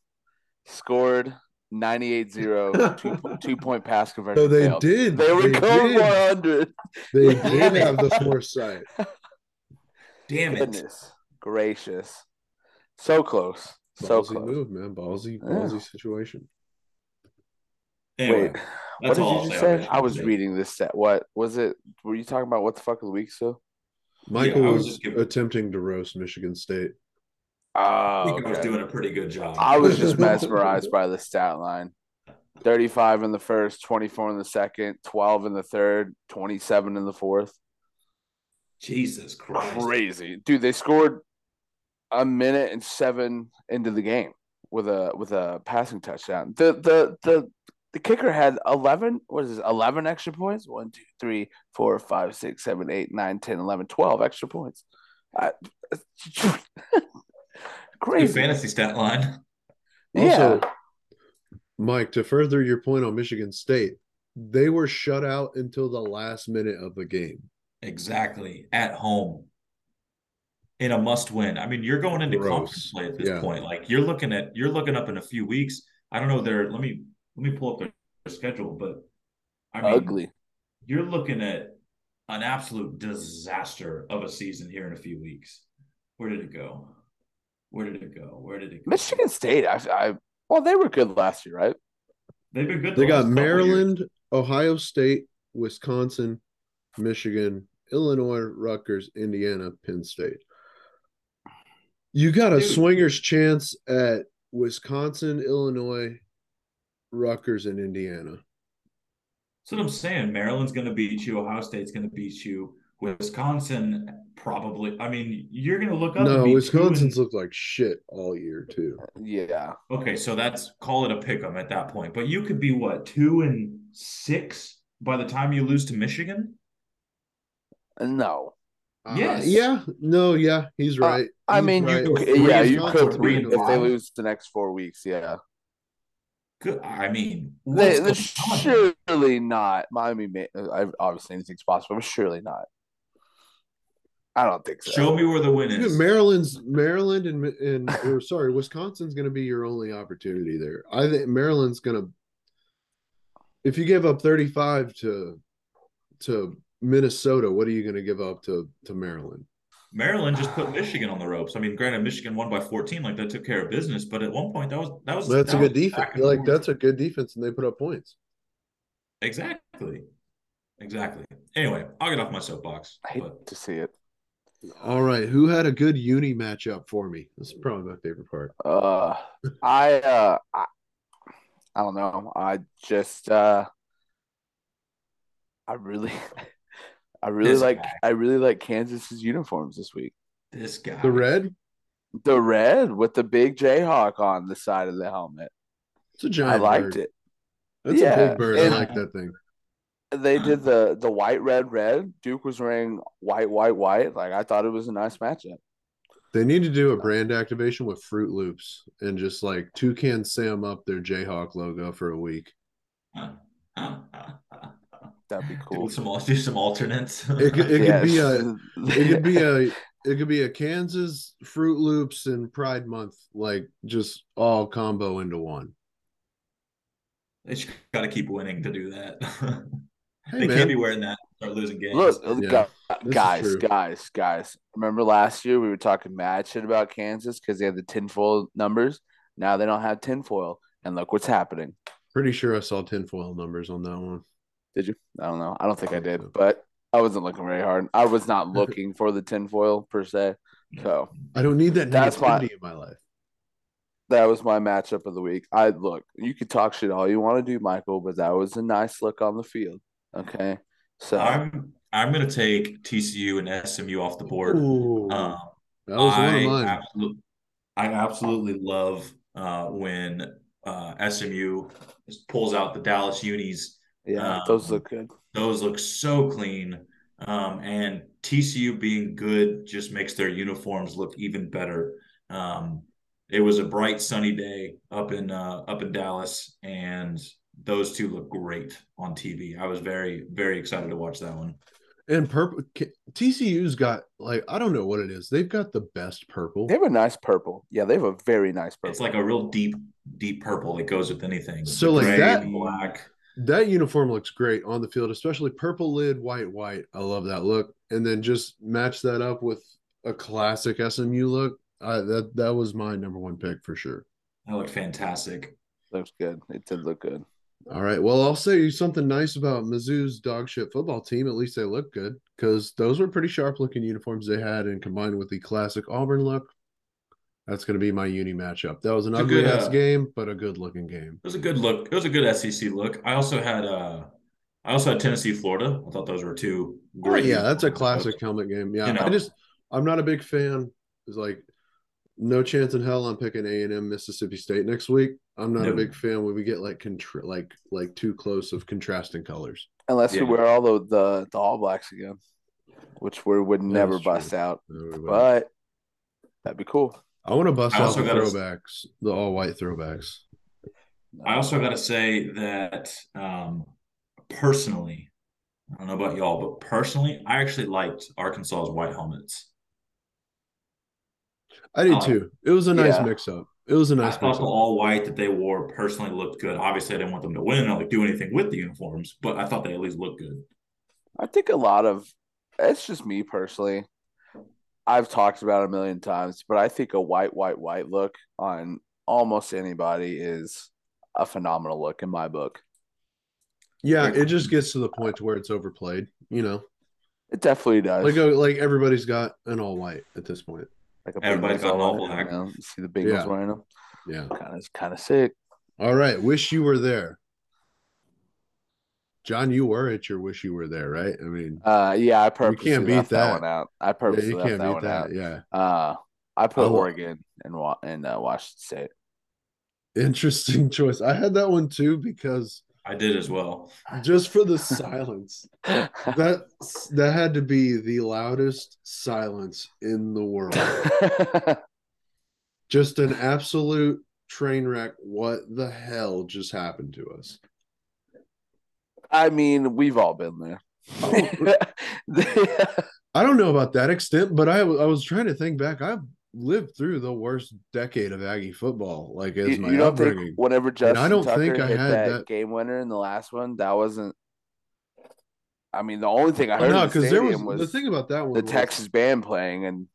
Scored 98-0. two, two point pass conversion. So they failed. did. They were going did. 100. They did it. have the foresight. Damn it! Goodness gracious. So close. So Ballsy close. move, man. Ballsy, Yeah. ballsy situation. Anyway, Wait, what did you just say on say? Michigan I was State. reading this set. What was it? Were you talking about what the fuck of the week still? Michael I was was, just giving- attempting to roast Michigan State. Oh, I Oh, think I was doing a pretty good job. I was just mesmerized by the stat line. 35 in the first, 24 in the second, 12 in the third, 27 in the fourth. Jesus Christ! Crazy. Dude, they scored a minute and 7 into the game with a with a passing touchdown. The the the the kicker had 11 what is this 11 extra points 1 2 3 4 5 6 7 8 9 10 11 12 extra points I, Good crazy fantasy stat line. Also, yeah Mike, to further your point on Michigan State, they were shut out until the last minute of the game. Exactly. At home. In a must win. I mean, you're going into Gross. conference play at this Yeah. point. Like you're looking at you're looking up in a few weeks. I don't know their let me let me pull up their, their schedule, but I mean ugly you're looking at an absolute disaster of a season here in a few weeks. Where did it go? Where did it go? Where did it go? Michigan State I, I well they were good last year right They've been good. They the got last years. Maryland, Ohio State, Wisconsin, Michigan, Illinois, Rutgers, Indiana, Penn State. You got a Dude. swinger's chance at Wisconsin, Illinois, Rutgers, and Indiana. That's what I'm saying. Maryland's going to beat you. Ohio State's going to beat you. Wisconsin probably. I mean, you're going to look up. No, and Wisconsin's and- looked like shit all year too. yeah Okay, so that's call it a pick 'em at that point. But you could be what two and six by the time you lose to Michigan. No Yes. Uh, yeah. No. Yeah. He's Uh, right. I He's mean right. you could, yeah you five, could three if and they lose the next four weeks yeah Good. I mean, they, what's they're surely not Miami may, I obviously anything's possible but surely not I don't think so Show me where the win is. Maryland's Maryland and and or sorry, Wisconsin's going to be your only opportunity there. I think Maryland's going to if you give up 35 to to Minnesota, what are you going to give up to to Maryland? Maryland just put Michigan on the ropes. I mean, granted, Michigan won by 14, like that took care of business. But at one point, that was that was That's a good defense. Like forth. that's a good defense and they put up points. exactly, exactly. Anyway, I'll get off my soapbox. I hate But to see it All right, who had a good uni matchup for me? This is probably my favorite part. Uh, I uh, I, I don't know. I just uh, I really, I really This like, guy. I really like Kansas's uniforms this week. this guy, The red? The red with the big Jayhawk on the side of the helmet. It's a giant I liked bird. it. That's a big bird. and- I like that thing. They did the the white, red, red. Duke was wearing white, white, white. Like I thought it was a nice matchup. They need to do a brand activation with Froot Loops and just like Toucan Sam up their Jayhawk logo for a week. That'd be Do cool. some do some alternates. It could, it could be a it could be a it could be a Kansas Froot Loops and Pride Month like just all combo into one. They just got to keep winning to do that. Hey, they man. can't be wearing that. Start losing games. Look, Yeah, guys, guys, guys. Remember last year we were talking mad shit about Kansas because they had the tinfoil numbers. Now they don't have tinfoil, and look what's happening. Pretty sure I saw tinfoil numbers on that one. Did you? I don't know. I don't think I did, but I wasn't looking very hard. I was not looking for the tinfoil per se. So I don't need that That's why- negativity in my life. that was my matchup of the week. I look, you could talk shit all you want to do, Michael, but that was a nice look on the field. Okay, so I'm I'm gonna take TCU and SMU off the board. Ooh, Um, that was one I of mine. absolutely, I absolutely love uh, when uh, SMU pulls out the Dallas Unis Yeah, um, those look good. Those look so clean. Um, and TCU being good just makes their uniforms look even better. Um, it was a bright sunny day up in uh, up in Dallas, and those two look great on TV. I was very very excited to watch that one. And purple TCU's got like I don't know what it is. They've got the best purple. They have a nice purple. Yeah, they have a very nice purple. It's like a real deep deep purple that goes with anything. So the like gray, that black. That uniform looks great on the field, especially purple lid, white, white. I love that look. And then just match that up with a classic SMU look. I, that that was my number one pick for sure. That looked fantastic. Looks good. It did look good. All right. Well, I'll say something nice about Mizzou's dog shit football team. At least they look good because those were pretty sharp looking uniforms they had, and combined with the classic Auburn look, that's going to be my uni matchup. That was an ugly ass uh, game, but a good looking game. It was a good look. It was a good SEC look. I also had uh, I also had Tennessee, Florida. I thought those were two great. Oh, yeah, that's a classic helmet game. Yeah, you know. I just I'm not a big fan. It's like no chance in hell I'm picking A and M Mississippi State next week. I'm not no. a big fan when we get like contra- like like too close of contrasting colors. Unless yeah. we wear all the, the, the All Blacks again, which we would never bust out. No, but that'd be cool. I want to bust out the throwbacks, the all white throwbacks. I also got to say that um, personally, I don't know about y'all, but personally, I actually liked Arkansas's white helmets. I did um, too. It was a nice yeah. mix up. It was a nice. I thought the all white that they wore personally looked good. Obviously, I didn't want them to win or like do anything with the uniforms, but I thought they at least looked good. I think a lot of it's just me personally. I've talked about a million times, but I think a white, white, white look on almost anybody is a phenomenal look in my book. Yeah, it just gets to the point to where it's overplayed. You know, it definitely does. Like, uh, like everybody's got an all white at this point. Like a everybody's got an all black. You, know? you see the Bengals yeah. wearing them. Yeah, kind of, kind of sick. All right, wish you were there. John, you were at your wish you were there, right? I mean, uh, yeah, I purposely you can't beat that. that. one out. I purposely yeah, you can't that beat that. Out. Yeah, uh, I put oh. Oregon and and uh, Washington State. Interesting choice. I had that one too because I did as well. Just for the silence. That that had to be the loudest silence in the world. just an absolute train wreck. What the hell just happened to us? I mean, we've all been there. I don't know about that extent, but I I was trying to think back. I've lived through the worst decade of Aggie football, like as you, my you upbringing. whenever Justin I don't Tucker think I had that, that, game winner in the last one, that wasn't. I mean, the only thing I heard no, because the there was, was, the thing about that one the was, Texas band playing and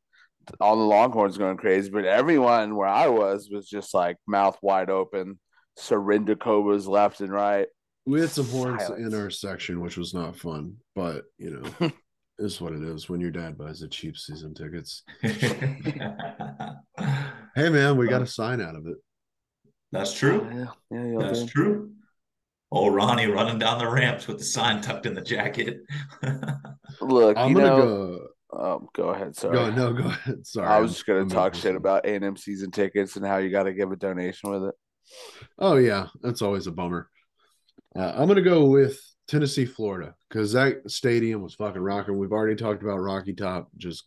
all the Longhorns going crazy, but everyone where I was was just like mouth wide open, surrender cobras left and right. We had some horns Silence. in our section, which was not fun, but you know, is what it is when your dad buys the cheap season tickets. hey man, we got a sign out of it. That's true. yeah, yeah that's true. Old Ronnie running down the ramps with the sign tucked in the jacket. Look, I'm gonna know, go. Um, go ahead. Sorry. Go, no, go ahead. Sorry. I was just gonna I'm talk shit about A and M season tickets and how you got to give a donation with it. Oh yeah, that's always a bummer. Uh, I'm gonna go with Tennessee, Florida, because that stadium was fucking rocking. We've already talked about Rocky Top just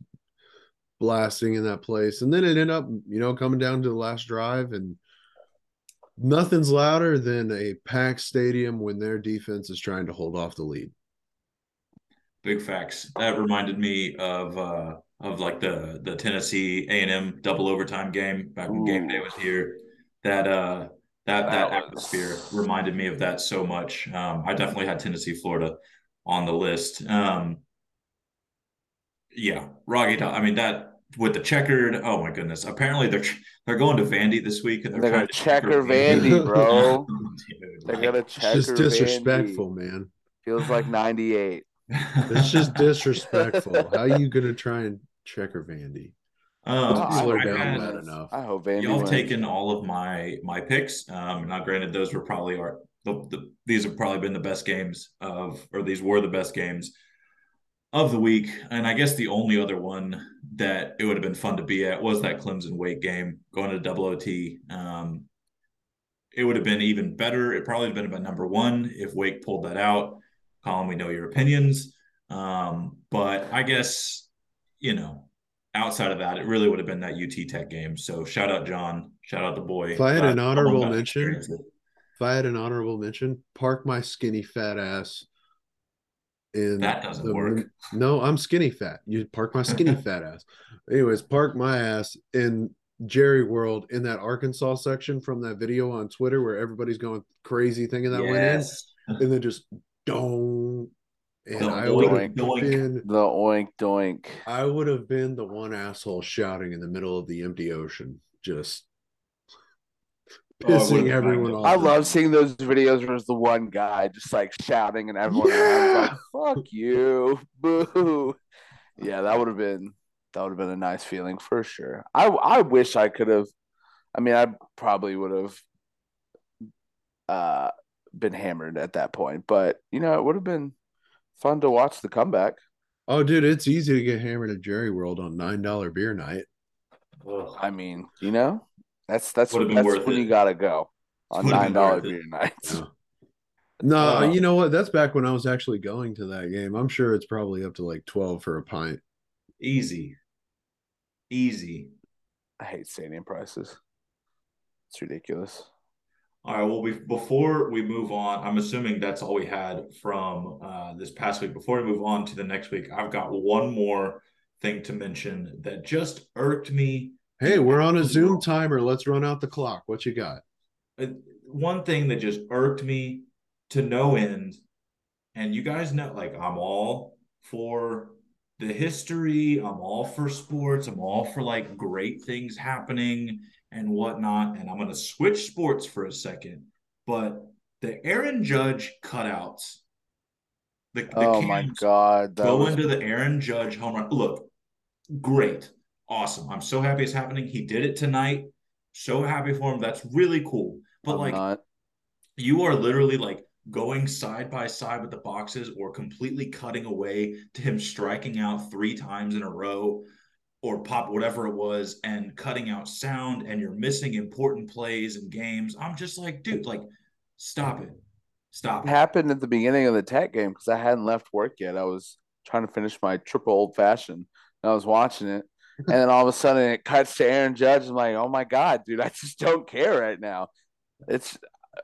blasting in that place, and then it ended up, you know, coming down to the last drive, and nothing's louder than a packed stadium when their defense is trying to hold off the lead. Big facts. That reminded me of uh of like the the Tennessee A and M double overtime game back when Ooh. game day was here. That uh that that, that atmosphere reminded me of that so much. Um, I definitely had Tennessee, Florida on the list. Um, yeah, Rocky. I mean that with the checkered. Oh my goodness! Apparently they're they're going to Vandy this week and they're, they're trying to checker Vandy, Vandy bro. Dude, they're like, gonna checker. It's just disrespectful, Vandy. man. Feels like ninety eight. it's just disrespectful. How are you gonna try and checker Vandy? Um, slow down that enough. I hope Vandy y'all have taken all of my my picks. Um, now, granted, those were probably our the, the these have probably been the best games of, or these were the best games of the week. And I guess the only other one that it would have been fun to be at was that Clemson Wake game going to double OT. Um, it would have been even better. It probably would have been about number one if Wake pulled that out. Colin, we know your opinions. Um, but I guess, you know, outside of that, it really would have been that UT Tech game. So shout out John, shout out the boy. If I had an honorable mention, if I had an honorable mention, park my skinny fat ass in that doesn't the, work. No, I'm skinny fat. You park my skinny fat ass. Anyways, park my ass in Jerry World in that Arkansas section from that video on Twitter where everybody's going crazy thinking that yes. went in, and then just don't. And the I would have been the oink doink. I would have been the one asshole shouting in the middle of the empty ocean, just oh, pissing oh, everyone off. I love seeing those videos where it's the one guy just like shouting and everyone yeah! like, "Fuck you, boo." Yeah, that would have been that would have been a nice feeling for sure. I I wish I could have. I mean, I probably would have uh, been hammered at that point, but you know, it would have been fun to watch the comeback. Oh, dude, it's easy to get hammered at Jerry World on nine dollar beer night. Well, I mean, you know, that's that's that's when it. you gotta go on nine dollar beer nights. Yeah. No, uh, you know what? That's back when I was actually going to that game. I'm sure it's probably up to like twelve for a pint. Easy. Easy. I hate stadium prices. It's ridiculous. All right. Well, we, before we move on, I'm assuming that's all we had from uh, this past week. Before we move on to the next week, I've got one more thing to mention that just irked me. Hey, we're on a Zoom timer. Let's run out the clock. What you got? Uh, one thing that just irked me to no end, and you guys know, like, I'm all for the history. I'm all for sports. I'm all for like great things happening and whatnot. And I'm going to switch sports for a second. But the Aaron Judge cutouts. The, the oh my God. Go was... into the Aaron Judge home run. Look, great. Awesome. I'm so happy it's happening. He did it tonight. So happy for him. That's really cool. But I'm like, not. you are literally like going side by side with the boxes or completely cutting away to him striking out three times in a row or pop whatever it was and cutting out sound and you're missing important plays and games. I'm just like, dude, like stop it. Stop. It, it. happened at the beginning of the tech game because I hadn't left work yet. I was trying to finish my triple old fashioned. I was watching it. And then all of a sudden it cuts to Aaron Judge. I'm like, oh my God, dude, I just don't care right now. It's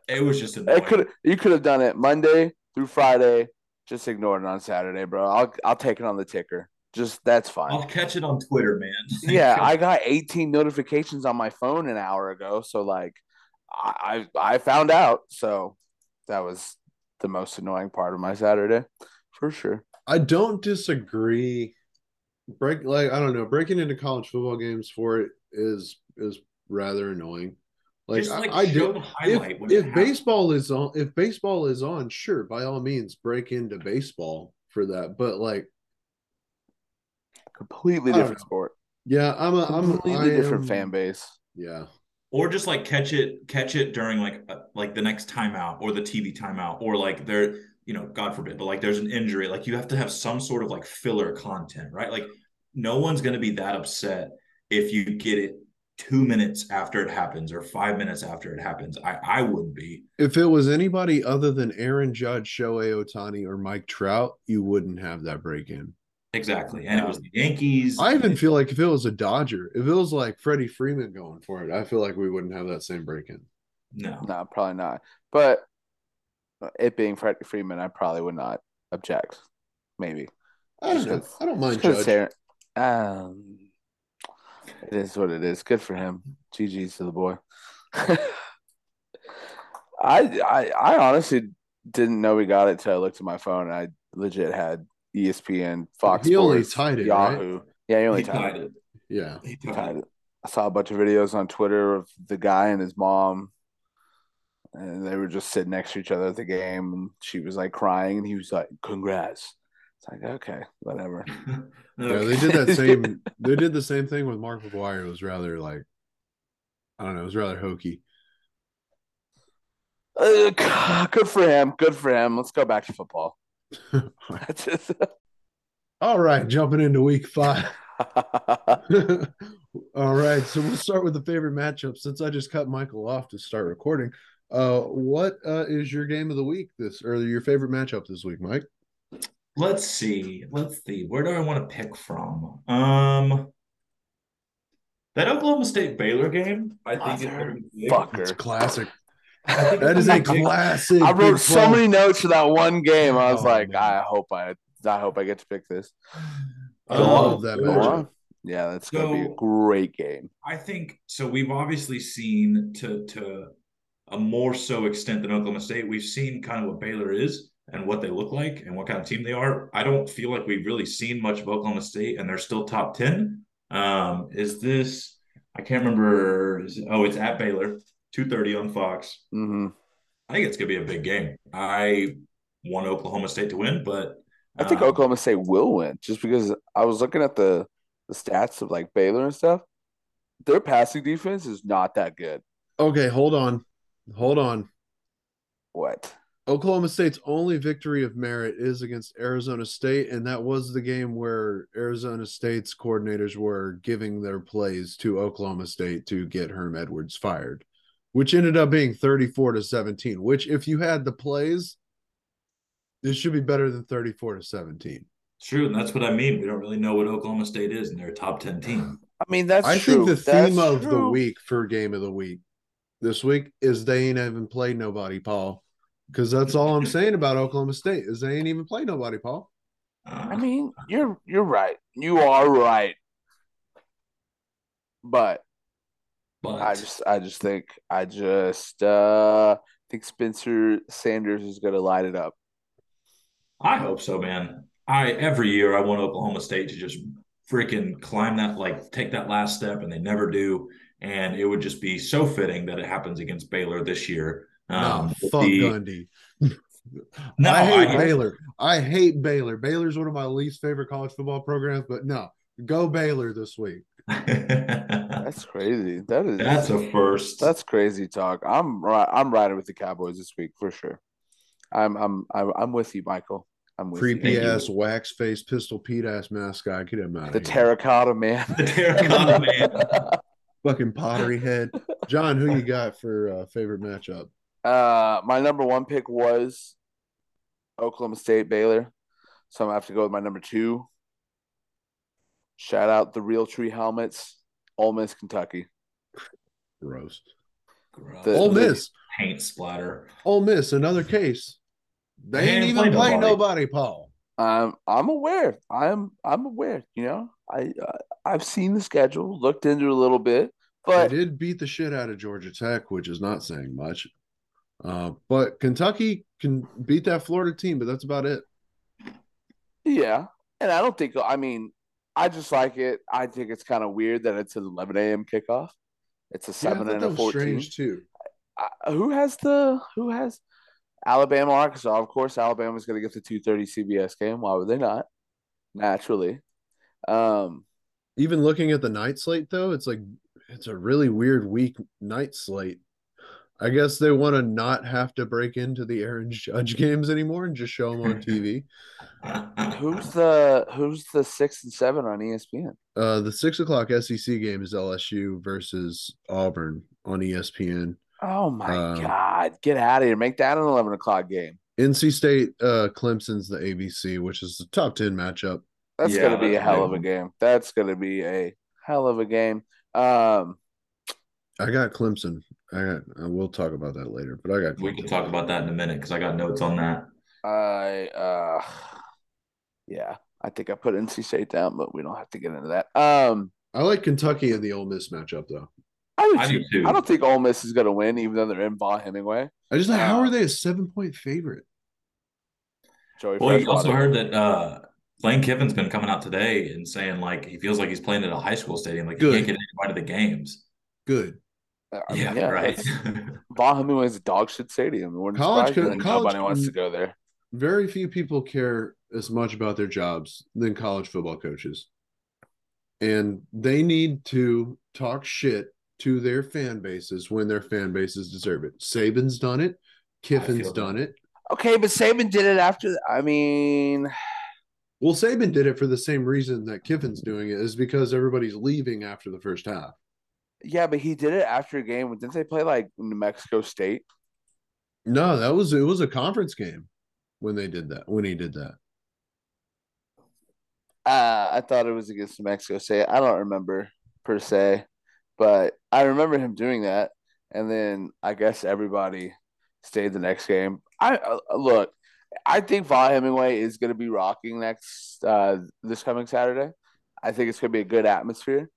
it was just annoying. It could you could have done it Monday through Friday. Just ignore it on Saturday, bro. I'll I'll take it on the ticker. Just that's fine. I'll catch it on Twitter, man. yeah, I got 18 notifications on my phone an hour ago, so like I I found out. So that was the most annoying part of my Saturday, for sure. I don't disagree. Break like I don't know, breaking into college football games for it is is rather annoying. Like, Just, like I, I do. If, if baseball is on, if baseball is on, sure, by all means, break into baseball for that. But like, completely different sport. Yeah, I'm a I'm completely I different am, fan base. Yeah. Or just like catch it, catch it during like uh, like the next timeout or the TV timeout or like there, you know, God forbid, but like there's an injury, like you have to have some sort of like filler content, right? Like no one's going to be that upset if you get it two minutes after it happens or five minutes after it happens. I, I wouldn't be. If it was anybody other than Aaron Judge, Shohei Ohtani, or Mike Trout, you wouldn't have that break in. Exactly. And it was the Yankees. I even feel like if it was a Dodger, if it was like Freddie Freeman going for it, I feel like we wouldn't have that same break in. No. No, probably not. But it being Freddie Freeman, I probably would not object. Maybe. I don't know. I don't mind Judge. Um, it is what it is. Good for him. GG's to the boy. I, I I honestly didn't know we got it till I looked at my phone. And I legit had ESPN, Fox. He Sports, only tied it, Yahoo. Right? Yeah, he only he tied, tied, it. Yeah, he tied, tied it. I saw a bunch of videos on Twitter of the guy and his mom, and they were just sitting next to each other at the game, and she was like crying, and he was like, "Congrats." It's like okay, whatever. Yeah, they did that same. they did the same thing with Mark McGwire. It was rather like, I don't know. It was rather hokey. Uh, good for him. Good for him. Let's go back to football. All right, jumping into week five. All right, so we'll start with the favorite matchup. Since I just cut Michael off to start recording, Uh, what uh, is your game of the week this or your favorite matchup this week, Mike? Let's see. Let's see. Where do I want to pick from? Um, that Oklahoma State Baylor game, I think Mother it's fucker. It's classic. I think That it's is a gonna be big. classic. I wrote so 12. many notes for that one game. I was Oh, like, man. I hope I, I hope I get to pick this. I love that matchup. Yeah, that's gonna be a great game. I think so. We've obviously seen to to a more so extent than Oklahoma State. We've seen kind of what Baylor is and what they look like and what kind of team they are. I don't feel like we've really seen much of Oklahoma State, and they're still top ten. Um, is this? I can't remember. Is it, oh, it's at Baylor, two thirty on Fox. hmm I think it's gonna be a big game. I want Oklahoma State to win, but I think um, Oklahoma State will win just because I was looking at the the stats of like Baylor and stuff. Their passing defense is not that good. Okay, hold on. Hold on. What? Oklahoma State's only victory of merit is against Arizona State, and that was the game where Arizona State's coordinators were giving their plays to Oklahoma State to get Herm Edwards fired, which ended up being 34 to 17. Which, if you had the plays, this should be better than 34 to 17. True, and that's what I mean. We don't really know what Oklahoma State is, and they're a top ten team. I mean, that's I true. think the theme That's of the week for game of the week this week is they ain't even played nobody, Paul. Because that's all I'm saying about Oklahoma State is they ain't even played nobody, Paul. I mean, you're you're right. You are right. But but I just I just think I just uh think Spencer Sanders is gonna light it up. I hope so, man. I every year I want Oklahoma State to just freaking climb that, like take that last step, and they never do. And it would just be so fitting that it happens against Baylor this year. Um, with fuck the- Gundy. No, I hate I- Baylor. I hate Baylor. Baylor's one of my least favorite college football programs, but no, go Baylor this week. That's crazy. That is That's a first. That's crazy talk. I'm right. I'm riding with the Cowboys this week for sure. I'm I'm I'm, I'm with you, Michael. I'm with Creepy you. ass, wax face, pistol Pete ass mascot. Get him out you. of The here. terracotta man. the terracotta man. Fucking pottery head. John, who you got for uh, favorite matchup? Uh, my number one pick was Oklahoma State Baylor, so I'm gonna have to go with my number two. Shout out the Real Tree Helmets, Ole Miss, Kentucky. Gross. Gross. The- Ole Miss. paint splatter. Ole Miss, another case. They They ain't ain't even play play nobody. nobody, Paul. Um, I'm aware. I'm I'm aware. You know, I uh, I've seen the schedule, looked into it a little bit, but they did beat the shit out of Georgia Tech, which is not saying much. Uh, but Kentucky can beat that Florida team, but that's about it. Yeah, and I don't think I mean I just like it. I think it's kind of weird that it's an 11 a.m. kickoff. It's a seven thought and a was 14. strange too. I, who has the who has Alabama Arkansas? Of course, Alabama's going to get the 2:30 CBS game. Why would they not? Naturally. Um, Even looking at the night slate, though, it's like it's a really weird week night slate. I guess they want to not have to break into the Aaron Judge games anymore and just show them on TV. who's the who's the six and seven on ESPN? Uh, the six o'clock SEC game is LSU versus Auburn on ESPN. Oh my Um, God! Get out of here! Make that an 11 o'clock game. NC State, uh, Clemson's the ABC, which is the top ten matchup. That's Yeah, gonna be a hell of a game. That's gonna be a hell of a game. Um, I got Clemson. I got. I will talk about that later, but I got. we can talk about that in a minute because I got notes on that. I uh, yeah, I think I put NC State down, but we don't have to get into that. Um, I like Kentucky in the Ole Miss matchup, though. I do, I too. do too. I don't think Ole Miss is gonna win, even though they're in Vaught Hemingway. I just like how Uh, are they a seven point favorite? Joey Well, you also heard that uh, Lane Kiffin's been coming out today and saying like he feels like he's playing at a high school stadium, like Good. he can't get anybody to the games. Good. I mean, yeah, yeah, right. that's- Vaught Hemingway is a dog shit stadium. It wouldn't College surprise me co- that college- nobody wants to go there. Very few people care as much about their jobs than college football coaches, and they need to talk shit to their fan bases when their fan bases deserve it. Saban's done it. Kiffin's feel done it. Okay, but Saban did it after. I mean, Well, Saban did it for the same reason that Kiffin's doing it is because everybody's leaving after the first half. Yeah, but he did it after a game. Didn't they play like New Mexico State? No, that was it was a conference game when they did that. When he did that. Uh, I thought it was against New Mexico State. I don't remember per se, but I remember him doing that. And then I guess everybody stayed the next game. I uh, look, I think Vaught Hemingway is going to be rocking next uh, this coming Saturday. I think it's going to be a good atmosphere,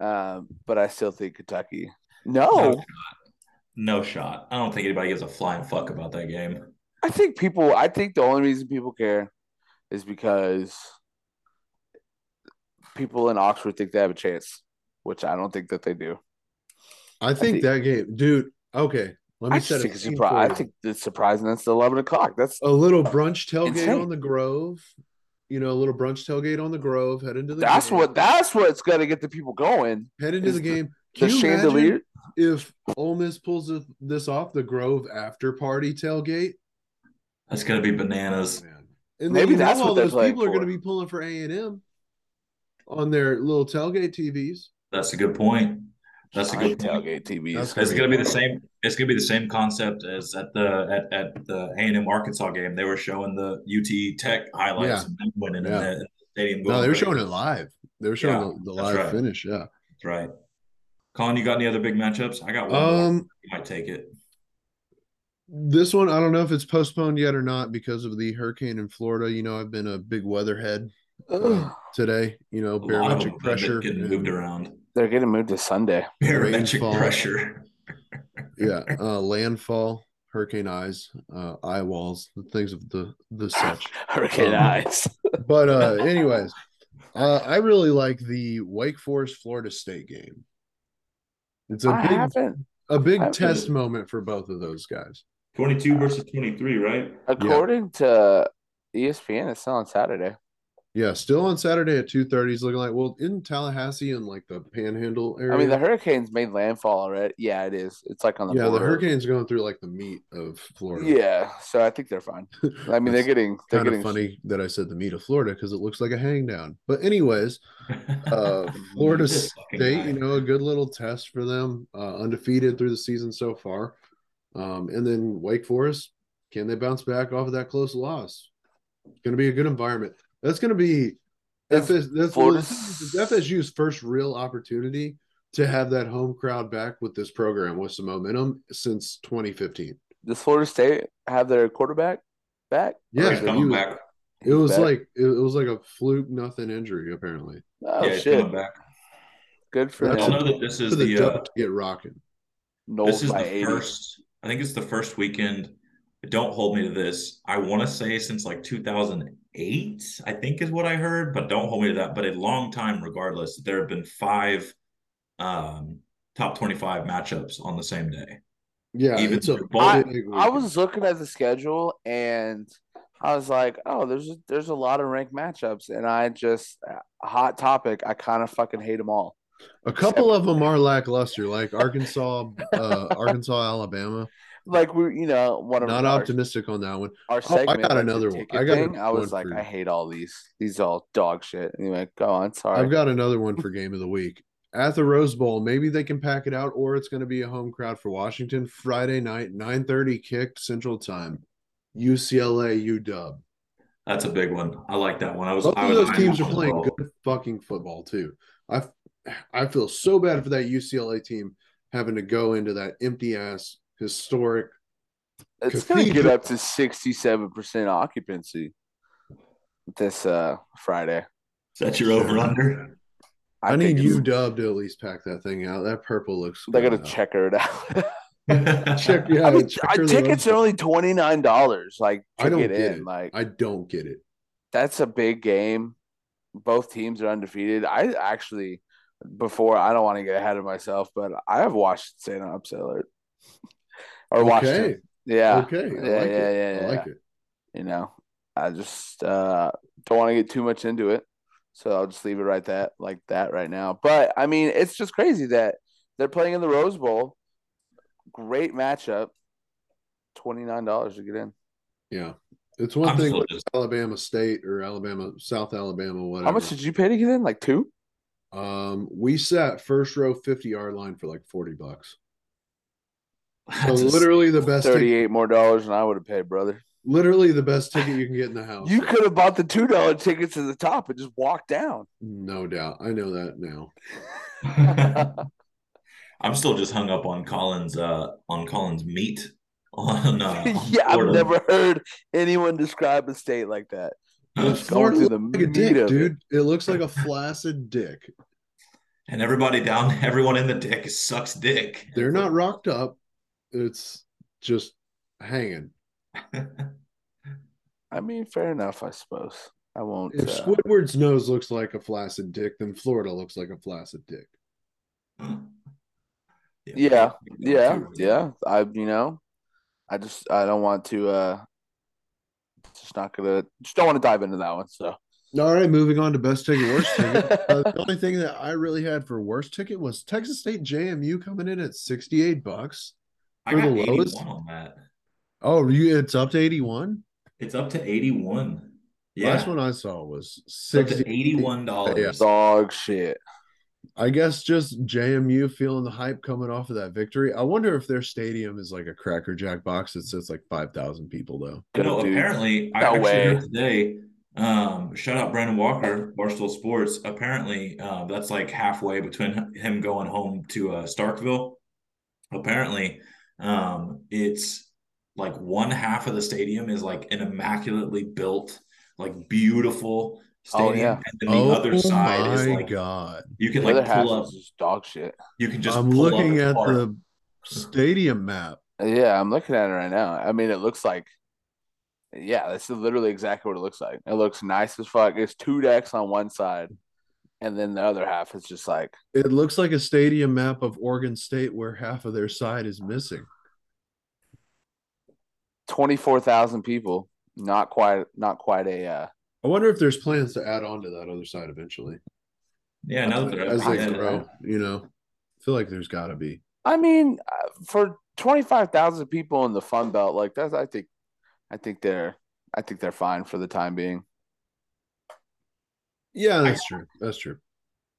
um, but I still think Kentucky. No, No shot. No shot. I don't think anybody gives a flying fuck about that game. I think people. I think the only reason people care is because people in Oxford think they have a chance, which I don't think that they do. I think, think- that game, dude. Okay, let me I set just a think it's scene surpri- for I think it's surprising that's the eleven o'clock. That's a little brunch tailgate Insane. on the Grove. You know, a little brunch tailgate on the Grove. Head into the that's game. what that's what's gonna get the people going. head into the the- game. The Can you chandelier. if Ole Miss pulls this- this off the Grove after party tailgate? That's gonna be bananas. Oh, man. And Maybe then that's all what those playing people are going to be pulling for A and M on their little tailgate TVs. That's a good point. That's a good point. tailgate TVs. That's It's gonna be the same. It's gonna be the same concept as at the at, at the A and M Arkansas game. They were showing the UT Tech highlights Yeah. and them winning Yeah. in the, stadium. No, they were showing it live. They were showing Yeah, the, the live right. finish. Yeah. That's right. Colin, you got any other big matchups? I got one. more. Um, You might take it. this one I don't know if it's postponed yet or not because of the hurricane in Florida. You know, I've been a big weatherhead Ugh. today. You know, A lot barometric them have been pressure. getting moved around. They're getting moved to Sunday. Barometric Rainfall. pressure. yeah, uh, landfall, hurricane eyes, uh, eye walls, the things of the the such. Hurricane Um, eyes. But uh, anyways, uh, I really like the Wake Forest Florida State game. It's a I big haven't. a big I've- test moment for both of those guys. Twenty-two versus twenty-three, right? According to E ESPN, it's still on Saturday. Yeah, still on Saturday at two thirty. It's looking like well in Tallahassee and like the Panhandle area. I mean, the hurricane's made landfall already. Yeah, it is. It's like on the yeah, the hurricane's going through like the meat of Florida. Yeah, so I think they're fine. I mean, they're getting they're kind of funny that I said the meat of Florida because it looks like a hang down. But anyways, uh, Florida State, you know, a good little test for them, uh, undefeated through the season so far. Um, and then Wake Forest, can they bounce back off of that close loss? It's going to be a good environment. That's going to be Is FS, that's Florida- FSU's first real opportunity to have that home crowd back with this program with some momentum since 2015. Does Florida State have their quarterback back? Yeah, He's coming was- back. It was back? like it, it was like a fluke, nothing injury apparently. Oh yeah, he's shit! coming back. Good for That's Y'all know that this is the the uh, to get rocking. This is the 80. first. I think it's the first weekend. Don't hold me to this. I want to say since like 2008, I think is what I heard, but don't hold me to that. But a long time, regardless, there have been five um, top 25 matchups on the same day. Yeah, Even it's a I, big I weekend. was looking at the schedule and I was like, oh, there's there's a lot of ranked matchups, and I just hot topic. I kind of fucking hate them all. a couple of them are lackluster, like Arkansas, uh, Arkansas, Alabama. Like we, you know, one of Not our, optimistic on that one. our Oh, I got like, another one. I got thing, I was one like, for- I hate all these. These all dog shit. Anyway, go on. Sorry. I've got another one for game of the week at the Rose Bowl. Maybe they can pack it out, or it's going to be a home crowd for Washington Friday night, nine thirty kicked Central Time. UCLA UW. That's a big one. I like that one. I was. Both I of was those teams are playing both. good fucking football too. I I feel so bad for that UCLA team having to go into that empty ass historic. it's gonna get up to sixty-seven percent occupancy this uh Friday. Is that your over under? I, need think it's- UW to at least pack that thing out. That purple looks. They're good gonna out. checker it out. Check, yeah, I mean, check her the tickets are only twenty nine dollars. Like I don't get get in, it. like I don't get it. that's a big game. Both teams are undefeated. I actually, before I don't want to get ahead of myself, but I have watched Santa upset alert or watched Okay. it. Yeah, Okay. I Yeah, like yeah, it. yeah, I like yeah. it. you know, I just uh, don't want to get too much into it, so I'll just leave it right that like that right now. But I mean, it's just crazy that they're playing in the Rose Bowl. Great matchup. Twenty nine dollars to get in. Yeah. It's one I'm thing with just- Alabama State or Alabama, South Alabama, whatever. How much did you pay to get in? Like two? Um, we sat first row 50 yard line for like 40 bucks. So literally the best ticket, Thirty-eight more dollars than I would have paid, brother. literally the best ticket you can get in the house. You could have bought the two dollar tickets to the top and just walked down. no doubt. I know that now. I'm still just hung up on Collins uh on Collins meat on, uh, on yeah, I've never heard anyone describe a state like that. Just going Florida through the like a meat dick, of it. dude. It looks like a flaccid dick. and everybody down everyone in the dick sucks dick. They're not rocked up. It's just hanging. I mean, fair enough, I suppose. I won't. If uh, Squidward's nose looks like a flaccid dick, then Florida looks like a flaccid dick. yeah, yeah, yeah. I, you know, I just I don't want to. uh Just not gonna. Just don't want to dive into that one. So All right, moving on to best ticket, worst ticket. Uh, the only thing that I really had for worst ticket was Texas State JMU coming in at sixty-eight bucks. I got the 81 on that. Oh, you it's up to eighty-one. It's up to 81. Yeah. Last one I saw was It's sixty. $81. Yeah. dog shit. I guess just JMU feeling the hype coming off of that victory. I wonder if their stadium is like a Cracker Jack box that sits like five thousand people though. You know, Dude. apparently, I No actually way. heard today. Um, shout out Brandon Walker, Barstool Sports. Apparently, uh, that's like halfway between him going home to uh, Starkville. Apparently, um, it's like one half of the stadium is like an immaculately built, like beautiful Oh, stadium, yeah. and then the oh other side is my like god! you can The like pull up. is just dog shit. You can just. I'm pull looking and at park. the stadium map. Yeah, I'm looking at it right now. I mean, it looks like, yeah, that's literally exactly what it looks like. It looks nice as fuck. It's two decks on one side, and then the other half is just like, It looks like a stadium map of Oregon State where half of their side is missing. 24,000 people. Not quite, not quite a, uh, I wonder if there's plans to add on to that other side eventually Yeah, now that they're as they grow. You know, I feel like there's got to be. I mean, uh, for 25,000 people in the Fun Belt, like that's, I think, I think they're, I think they're fine for the time being. Yeah, that's true. That's true.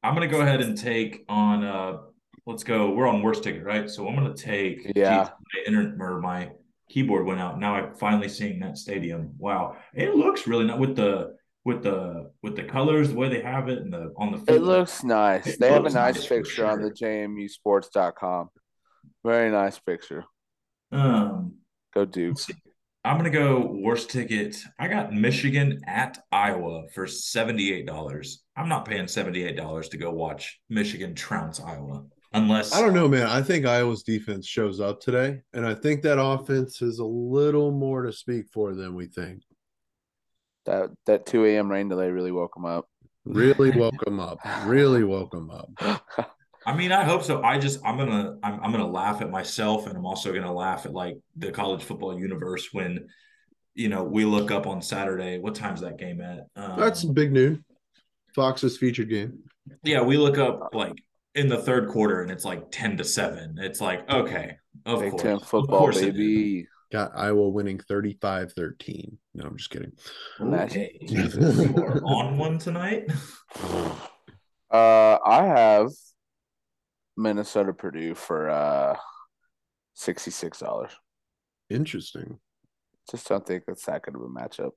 I'm gonna go ahead and take on uh let's go. We're on worst ticket, right? So I'm gonna take Yeah. geez, my internet or my keyboard went out. Now I'm finally seeing that stadium. Wow. It looks really not with the with the with the colors, the way they have it and the on the It looks nice. It They have a nice nice for picture on sure. the JMUsports.com. Very nice picture. um Go let's Dukes. see. I'm gonna go worst ticket. I got Michigan at Iowa for $78. I'm not paying $78 to go watch Michigan trounce Iowa unless I don't know, man. I think Iowa's defense shows up today, and I think that offense is a little more to speak for than we think. That that 2 a.m. rain delay really woke them up. Really woke them up. Really woke them up. I mean, I hope so. I just I'm gonna I'm I'm gonna laugh at myself, and I'm also gonna laugh at like the college football universe when you know we look up on Saturday. What time's that game at? Um, That's big noon. Fox's featured game. yeah. We look up like in the third quarter, and it's like ten to seven. It's like okay, of Big course, Ten of football, course baby. Got Iowa winning 35 13. No, I'm just kidding. Okay, on one tonight. Uh, I have Minnesota Purdue for uh sixty six dollars. Interesting. Just don't think that's that good of a matchup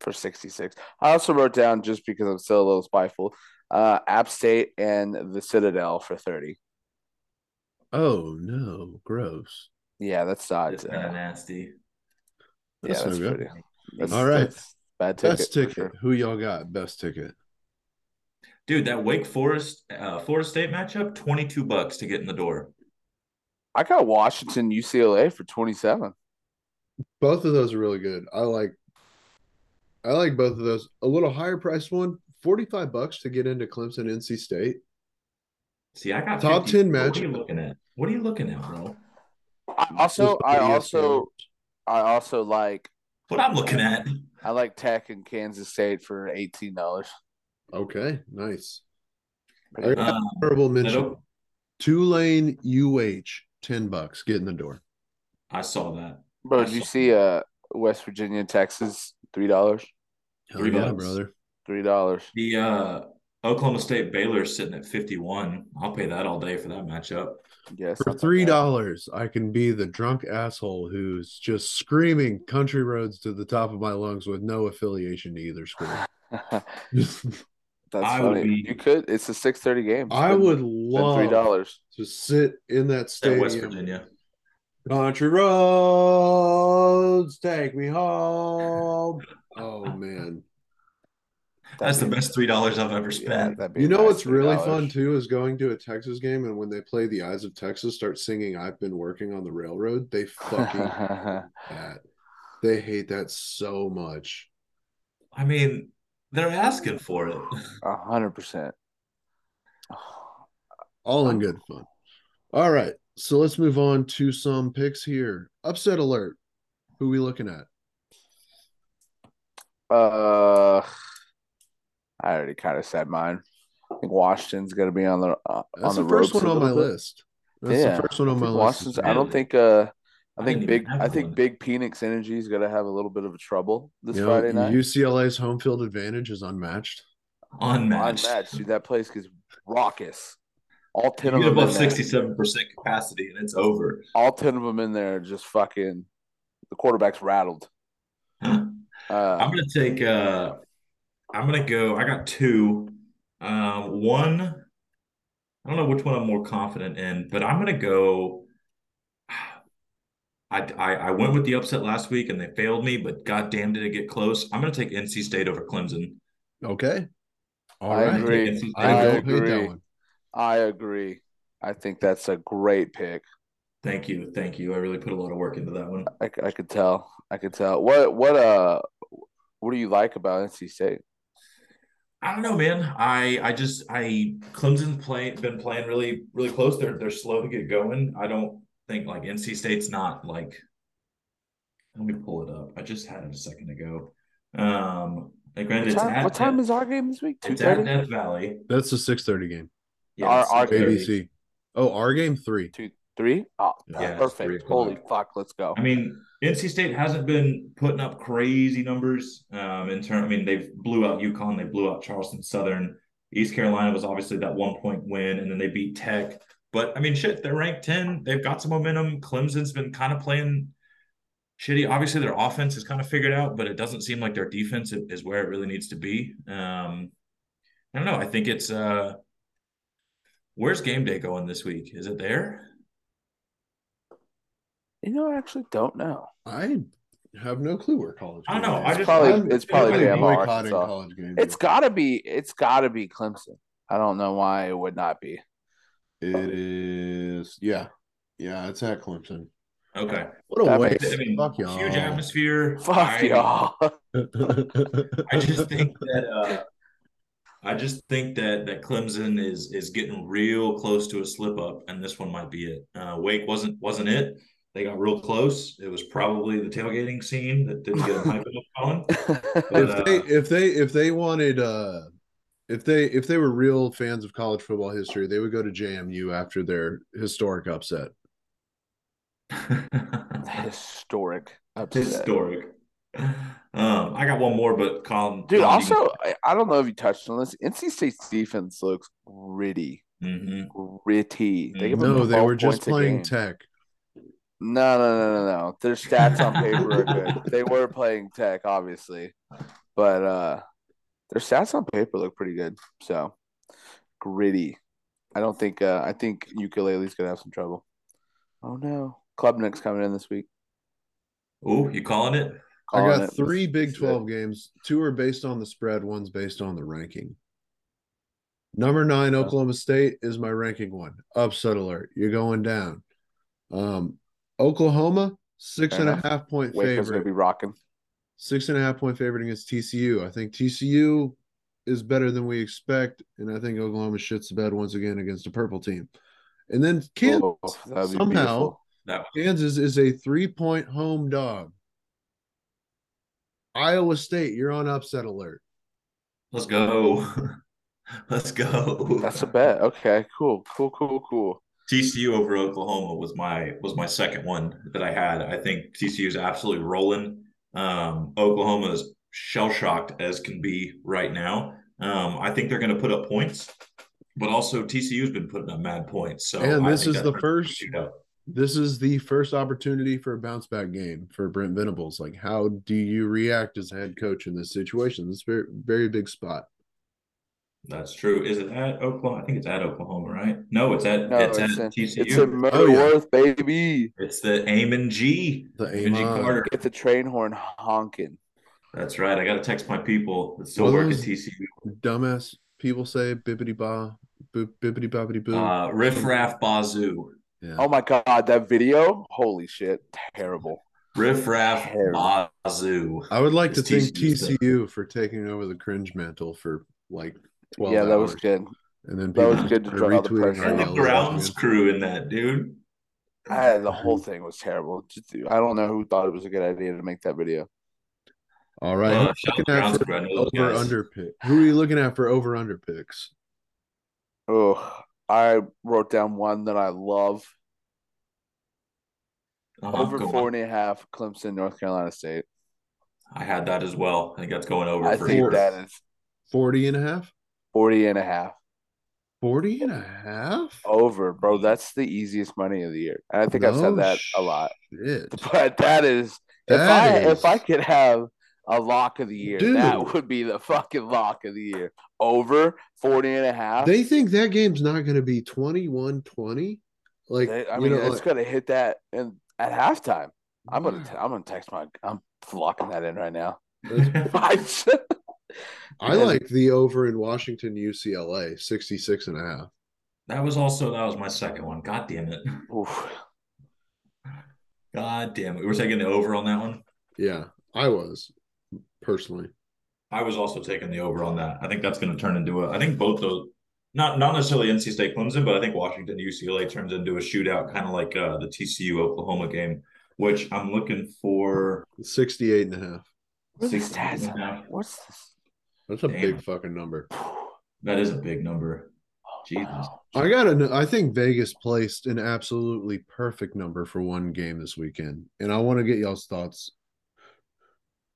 for sixty six. I also wrote down just because I'm still a little spiteful. Uh, App State and the Citadel for thirty. Oh, no. Gross. Yeah, that's not. It's kind of Uh, nasty. yeah, That's that's no pretty. That's, All right. that's bad ticket. Best ticket. sure. Who y'all got? Best ticket. Dude, that Wake Forest uh, Florida State matchup, twenty two bucks to get in the door. I got Washington UCLA for twenty seven. Both of those are really good. I like I like both of those. A little higher priced one, 45 bucks to get into Clemson NC State. See, I got Top 50. 10 What are you looking at? What are you looking at, bro? I also, I also, I also like, What I'm looking at. I like Tech and Kansas State for eighteen dollars. Okay, nice. I got Um, a honorable mention. Tulane UH, 10 bucks. Get in the door. I saw that. Bro, I did you see uh West Virginia, Texas, three dollars? Hell Three yeah, brother. Three dollars. The uh Oklahoma State Baylor sitting at 51. I'll pay that all day for that matchup. Yes. For three dollars, I can be the drunk asshole who's just screaming country roads to the top of my lungs with no affiliation to either school. That's I would funny. be- You could. It's a six thirty game. I Spend- would love three dollars. to sit in that stadium. At West stadium. Virginia. Country roads, take me home. Oh man. That's the best three dollars I've ever spent. that'd You know nice what's really $3. fun too is going to a Texas game and when they play the Eyes of Texas, start singing "I've been working on the railroad." They fucking hate that. They hate that so much. I mean, they're asking for it. A hundred percent. All in good fun. All right, so let's move on to some picks here. Upset alert. Who we looking at? Uh, I already kind of said mine. I think Washington's going to be on the uh, That's on the, the, first one on my bit. list. That's yeah, the first one on my think list. Washington's. I don't think. Uh, I I think didn't big. I think one. big Penix Energy is going to have a little bit of a trouble this You know, Friday night. UCLA's home field advantage is unmatched. Unmatched. Unmatched, dude. That place gets raucous. All ten You of get them. Above sixty-seven percent capacity, and it's over. all ten of them in there, are just fucking. The quarterback's rattled. I'm Uh, gonna take. uh I'm gonna go. I got two. Um, one. I don't know which one I'm more confident in, but I'm gonna go. I, I I went with the upset last week and they failed me, but god damn did it get close. I'm gonna take NC State over Clemson. Okay. All I right. agree. I I don't over- hate that agree. one. I agree. I think that's a great pick. Thank you, thank you. I really put a lot of work into that one. I, I could tell. I could tell. What what uh what do you like about NC State? I don't know, man. I I just I Clemson's play been playing really really close. They're they're slow to get going. I don't think like NC State's not like. Let me pull it up. I just had it a second ago. Um, like granted, What it's time, at what time Death- is our game this week? Two it's at. Death Valley. That's the six thirty game. Our- our six thirty. ABC. Oh, our game three. Two three. Oh, Yeah, perfect. three. Holy fuck! Let's go. I mean, NC State hasn't been putting up crazy numbers. Um, in turn, I mean, they've blew out UConn, they blew out Charleston Southern. East Carolina was obviously that one point win, and then they beat Tech. But I mean, shit, they're ranked 10. They've got some momentum. Clemson's been kind of playing shitty. Obviously, their offense is kind of figured out, but it doesn't seem like their defense is where it really needs to be. Um, I don't know. I think it's uh where's game day going this week? Is it there? You know, I actually don't know. I have no clue where college. I don't game know. is. I just- probably I'm- it's probably I'm Bama Arkansas. college games. It's gotta be. It's gotta be Clemson. I don't know why it would not be. It is. Yeah. Yeah, it's at Clemson. Okay. What a That waste. makes- I mean, Fuck y'all. huge atmosphere. Fuck I, y'all. I just think that uh, I just think that that Clemson is is getting real close to a slip up, and this one might be it. Uh, Wake wasn't wasn't it. They got real close. It was probably the tailgating scene that didn't get them hyped up, Colin. But, if uh, they if they if they wanted uh if they if they were real fans of college football history, they would go to JMU after their historic upset. Historic. Upset. historic. Um, I got one more, but Colin, Dude, Colin, you also, I, I don't know if you touched on this. NC State's defense looks gritty. can- Mhm. Gritty. They give up No, they were just playing tech. No, no, no, no, no. Their stats on paper are good. They were playing tech, obviously, but uh, their stats on paper look pretty good. So gritty. I don't think. Uh, I think ukulele's gonna have some trouble. Oh no, Klubnik's coming in this week. Ooh, you calling it? I Calling got it. three Big Shit. 12 games. Two are based on the spread, one's based on the ranking. Number nine, Oklahoma State is my ranking one. Upset alert. You're going down. Um, Oklahoma, six Fair and a enough. half point Waco's gonna be rocking. Six and a half point favorite against TCU. I think TCU is better than we expect, and I think Oklahoma shits the bed once again against a purple team. And then Kansas, Oh, be somehow beautiful. That Kansas is a three point home dog. Iowa State, you're on upset alert. let's go. let's go. That's a bet. Okay, cool, cool, cool, cool. TCU over Oklahoma was my was my second one that I had. I think TCU is absolutely rolling. Um, Oklahoma is shell shocked as can be right now. Um, I think they're going to put up points, but also TCU's been putting up mad points. So and this is the first this is the first opportunity for a bounce back game for Brent Venables. Like, how do you react as a head coach in this situation? This very very big spot. That's true. Is it at Oklahoma? I think it's at Oklahoma, right? No, it's at No, it's, it's, at in, TCU. it's in Oh, yeah. Baby. It's the Amon G. The Amon G Carter. Get the train horn honking. That's right. I got to text my people that still What work at TCU. Dumbass people say bibbity ba boop bibbity bobbity boo. Uh, Riff Raff Bazoo. yeah. Oh my god, that video! Holy shit, terrible. Riff Ram Terrible. Bah Zoo. I would like to It's thank TCU's thing. TCU for taking over the cringe mantle for like twelve yeah, that hours. was good. And then that was good to draw the retweeting pressure And the grounds again. crew in that, dude. I, the whole thing was terrible. Just, I don't know who thought it was a good idea to make that video. All right, Uh, who out looking at for crew. I know those over under pick? Who are you looking at for over under picks? Oh, I wrote down one that I love. Uh-huh, over go four on. and a half, Clemson, North Carolina State. I had that as well. I think that's going over I for think sure. that is 40 and a half? 40 and a half. 40 and a half? Over, bro. That's the easiest money of the year. And I think I've said that a lot. Shit. But that is if That I is- if I could have a lock of the year, Dude. that would be the fucking lock of the year. Over 40 and a half. They think that game's not going to be 21 20? Like, They- I mean, know, it's like- gonna hit that in at halftime. I'm gonna I'm gonna text my I'm locking that in right now. I I like the over in Washington UCLA, 66 and a half. that was also that was my second one. God damn it. Oof. God damn it. We were taking the over on that one. Yeah, I was personally. I was also taking the over on that. I think that's going to turn into a. I think both those, not not necessarily NC State Clemson, but I think Washington UCLA turns into a shootout, kind of like uh, the TCU Oklahoma game, which I'm looking for. 68 and a half. What are the stats and a half. What's this? That's a Damn. big fucking number. That is a big number. Jesus. Wow. I got to I think Vegas placed an absolutely perfect number for one game this weekend. And I want to get y'all's thoughts.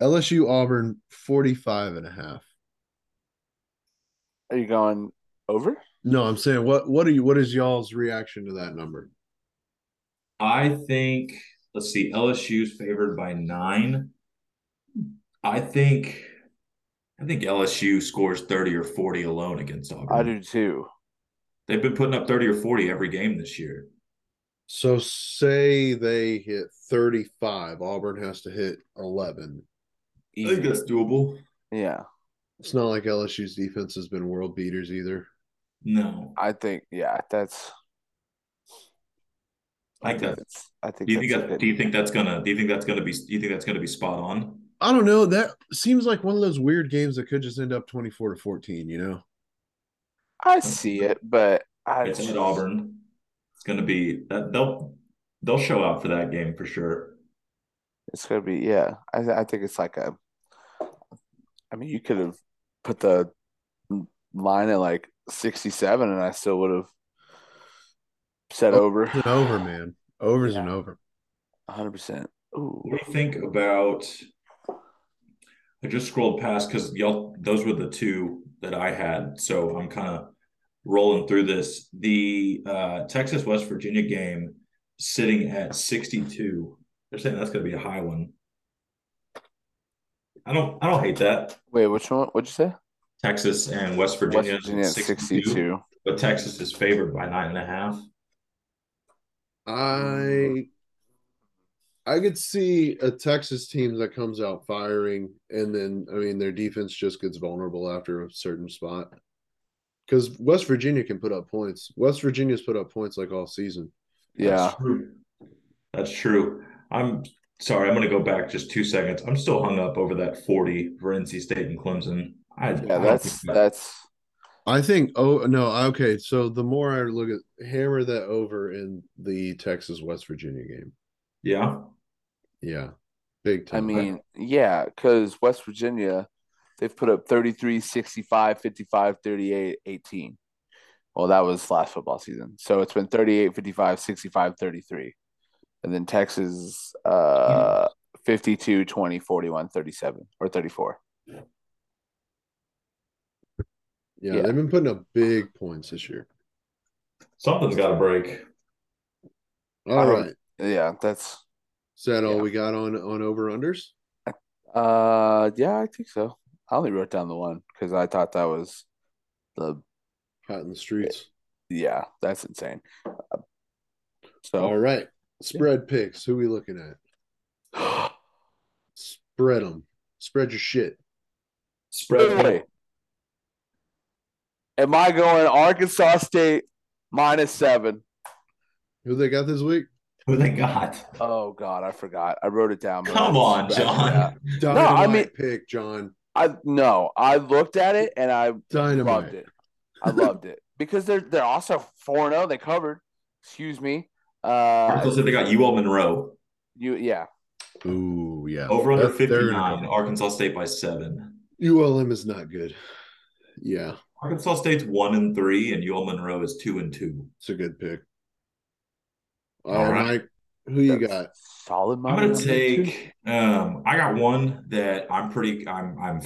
LSU Auburn 45 and a half. Are you going over? No, I'm saying what what are you what is y'all's reaction to that number? I think. Let's see. LSU's favored by nine. I think. I think LSU scores thirty or forty alone against Auburn. I do too. They've been putting up thirty or forty every game this year. So say they hit 35, Auburn has to hit 11. I think that's doable. Yeah, It's not like LSU's defense has been world beaters either. No, I think yeah, that's. I like that. that's- I think. Do you think that's a that? Do you think that's gonna? Do you think that's gonna be? Do you think that's gonna be spot on? I don't know. That seems like one of those weird games that could just end up 24 to 14, you know? I see it, but I It's just, at Auburn. It's gonna be that they'll they'll show out for that game for sure. It's gonna be yeah. I I think it's like a. I mean, you could have put the line at like sixty-seven, and I still would have said oh, over an over, man. Over's an Yeah. over. hundred percent. Ooh, What do you think about? I just scrolled past because y'all those were the two that I had, so I'm kind of rolling through this. The uh, Texas West Virginia game sitting at 62. They're saying that's going to be a high one. I don't I don't hate that. wait, which one? What'd you say? Texas and West West Virginia, Virginia at 62, sixty-two. but Texas is favored by nine and a half. I I could see a Texas team that comes out firing, and then I mean their defense just gets vulnerable after a certain spot. Because West Virginia can put up points. West Virginia's put up points like all season. Yeah, That's true. That's true. I'm sorry. I'm going to go back just two seconds. I'm still hung up over that 40 for NC State and Clemson. I, I yeah. don't That's that- that's I think. Oh no. Okay. So the more I look at hammer that over in the Texas West Virginia game. yeah. Yeah, big time. I mean, yeah, because West Virginia, they've put up 33, 65, 55, 38, 18. Well, that was last football season. So it's been 38, 55, 65, 33. And then Texas, uh, 52, 20, 41, 37, or 34. Yeah, Yeah. they've been putting up big points this year. Something's got to break. All I right. Yeah, that's Is that all Yeah. we got on on over unders? uh yeah, I think so. I only wrote down the one because I thought that was the Hot in the streets. yeah, that's insane. Uh, So All right. Spread picks. Who we looking at? Spread them. Spread your shit. Spread. Am I going Arkansas State minus seven? Who they got this week? Who they got? Oh God, I forgot. I wrote it down. Come on, John. yeah. Dynamite I mean- pick, John. I no, I looked at it and I Dynamite. loved it. I loved it because they're they're also four zero. They covered. Excuse me. Uh, Arkansas said they got UL Monroe you yeah. Ooh, yeah. over under That- they're fifty gonna nine. come. Arkansas State by seven. ULM is not good. Yeah, Arkansas State's one and three, and UL Monroe is two and two. it's a good pick. All All right, right. Mike. Who you That's got? Solid I'm gonna on that, too. take. Um, I got one that I'm pretty. I'm I'm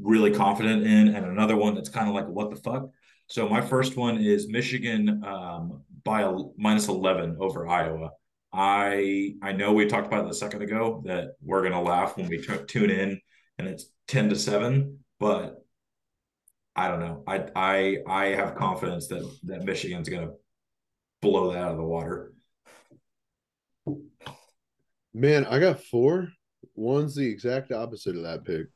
really confident in, and another one that's kind of like what the fuck. So my first one is Michigan um, by a minus eleven over Iowa. I I know we talked about it a second ago that we're gonna laugh when we t- tune in and it's ten to seven, but I don't know. I I I have confidence that that Michigan's gonna blow that out of the water. Man, I got four. One's the exact opposite of that pick.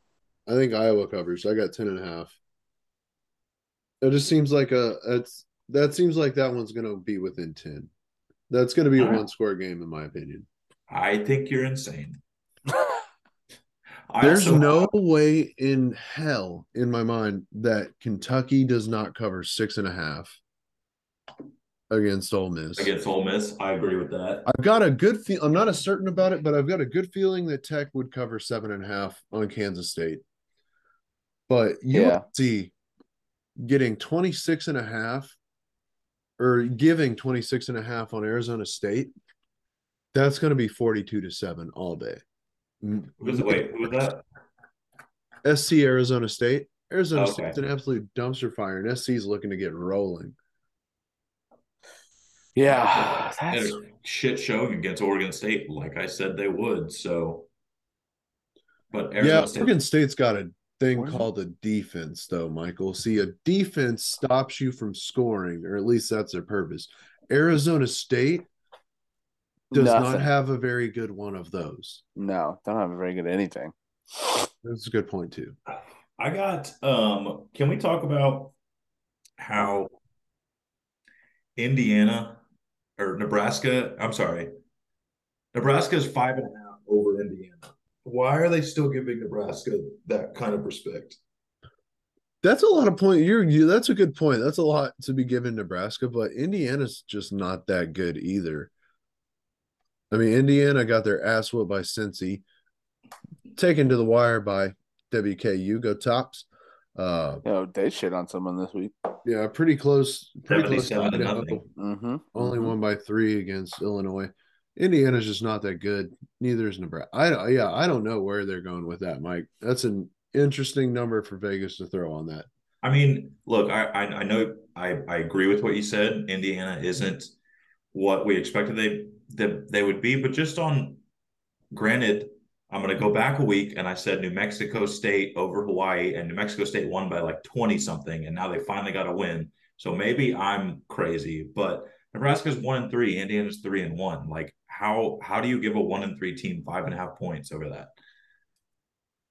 I think Iowa covers. I got 10 and a half. It just seems like a it's that seems like that one's gonna be within 10. That's gonna be a All right. one score game in my opinion. I think you're insane. There's also- no way in hell in my mind that Kentucky does not cover six and a half against Ole Miss. against Ole Miss. I agree with that. I've got a good feel. I'm not as certain about it, but I've got a good feeling that Tech would cover seven and a half on Kansas State. But Yeah. USC getting 26 and a half or giving 26 and a half on Arizona State, that's going to be 42 to 7 all day. Mm. Who was it? Wait, who was that? SC Arizona State. Arizona Okay. State's an absolute dumpster fire, and SC's looking to get rolling. Yeah, that's a shit showing against Oregon State, like I said they would. So, but Arizona yeah, State, Oregon State's got a thing What is it? called a defense, though, Michael. See, a defense stops you from scoring, or at least that's their purpose. Arizona State does not have a very good one of those. no, don't have a very good anything. That's a good point too. I got. Um, can we talk about how Indiana or Nebraska? I'm sorry, Nebraska is five and a half over Indiana. Why are they still giving Nebraska that kind of respect? That's a lot of point. You're you. That's a good point. That's a lot to be given Nebraska, but Indiana's just not that good either. I mean, Indiana got their ass whooped by Cincy, taken to the wire by WKU. Go tops. Uh, You know, they shit on someone this week. yeah, pretty close. Pretty close. 77 to Idaho. nothing. Mm-hmm. Only won by three against Illinois. Indiana's just not that good. Neither is Nebraska. I don't- yeah, I don't know where they're going with that, Mike. That's an interesting number for Vegas to throw on that. I mean, look, I, I I know I I agree with what you said. Indiana isn't what we expected they that they would be, but just on granted, I'm going to go back a week and I said New Mexico State over Hawaii, and New Mexico State won by like 20 something, and now they finally got a win. So maybe I'm crazy, but Nebraska's one and three, Indiana's three and one. Like, how how do you give a one and three team five and a half points over that?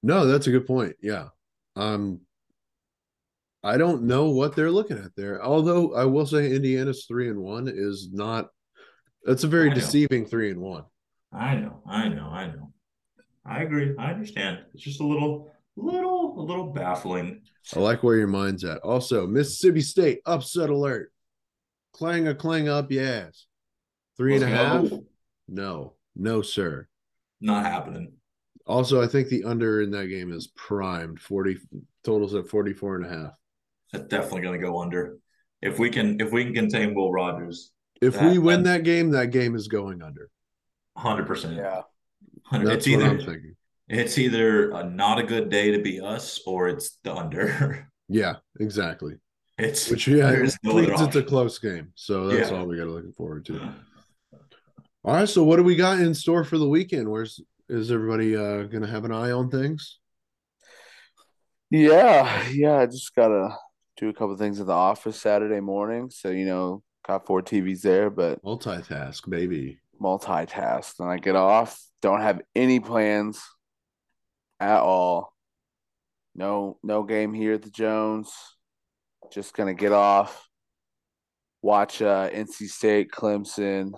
No, that's a good point. Yeah. Um I don't know what they're looking at there. Although I will say Indiana's three and one is not that's a very deceiving three and one. I know, I know, I know. I agree. I understand. It's just a little, little, a little baffling. I like where your mind's at. Also, Mississippi State, upset alert. Clang a clang up your ass. Three and a half? Let's go. No, no, sir. Not happening. Also, I think the under in that game is primed. 40 totals at 44 and a half. That's definitely going to go under. If we can, if we can contain Will Rogers, If That- we win that- that game, that game is going under. hundred percent. Yeah. That's It's what I'm either thinking. it's either a not a good day to be us or it's the under. Yeah, exactly. It's Which yeah, there's it no it's a close game. So that's Yeah. all we got to looking forward to. All right, so what do we got in store for the weekend? Where's is everybody uh gonna have an eye on things? Yeah, yeah. I just gotta do a couple things at the office Saturday morning. So, you know, got four TVs there, but Multitask, baby. Multitask. Then I get off. Don't have any plans at all. No, no game here at the Jones. Just gonna get off. Watch uh, NC State, Clemson.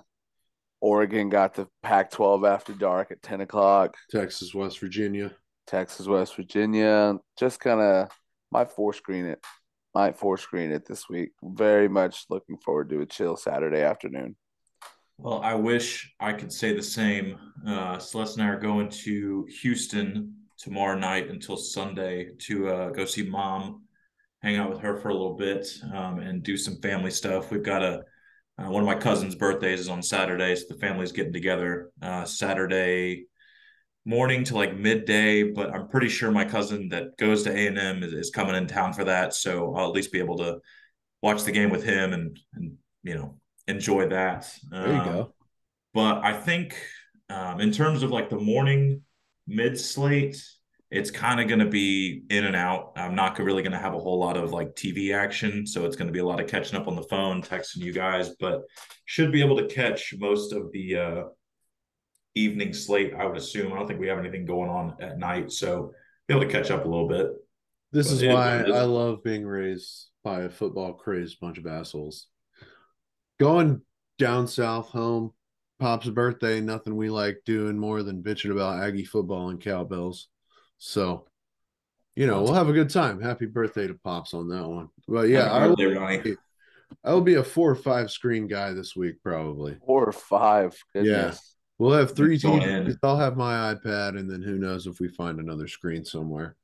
Oregon got the Pac-12 after dark at ten o'clock. Texas, West Virginia. Texas, West Virginia. Just kind of might four screen it. Might four screen it this week. Very much looking forward to a chill Saturday afternoon. Well, I wish I could say the same. Uh, Celeste and I are going to Houston tomorrow night until Sunday to uh, go see mom, hang out with her for a little bit, um, and do some family stuff. We've got a uh, one of my cousin's birthdays is on Saturday, so the family's getting together uh, Saturday morning to like midday. But I'm pretty sure my cousin that goes to A and M is, is coming in town for that, so I'll at least be able to watch the game with him and and you know enjoy that. There you Um, go. but I think um, in terms of like the morning mid slate, it's kind of going to be in and out. I'm not really going to have a whole lot of like TV action, so it's going to be a lot of catching up on the phone, texting you guys, but should be able to catch most of the uh, evening slate. I would assume. I don't think we have anything going on at night, so be able to catch up a little bit. This But is it why. I love being raised by a football crazed bunch of assholes. Going down south home, Pop's birthday, nothing we like doing more than bitching about Aggie football and cowbells. So, you know, we'll have a good time. Happy birthday to Pops on that one. But yeah, I will, birthday, Ronnie. I will be a four or five screen guy this week, probably. Four or five. Goodness. We'll have three Going TVs. I'll have my iPad, and then who knows if we find another screen somewhere.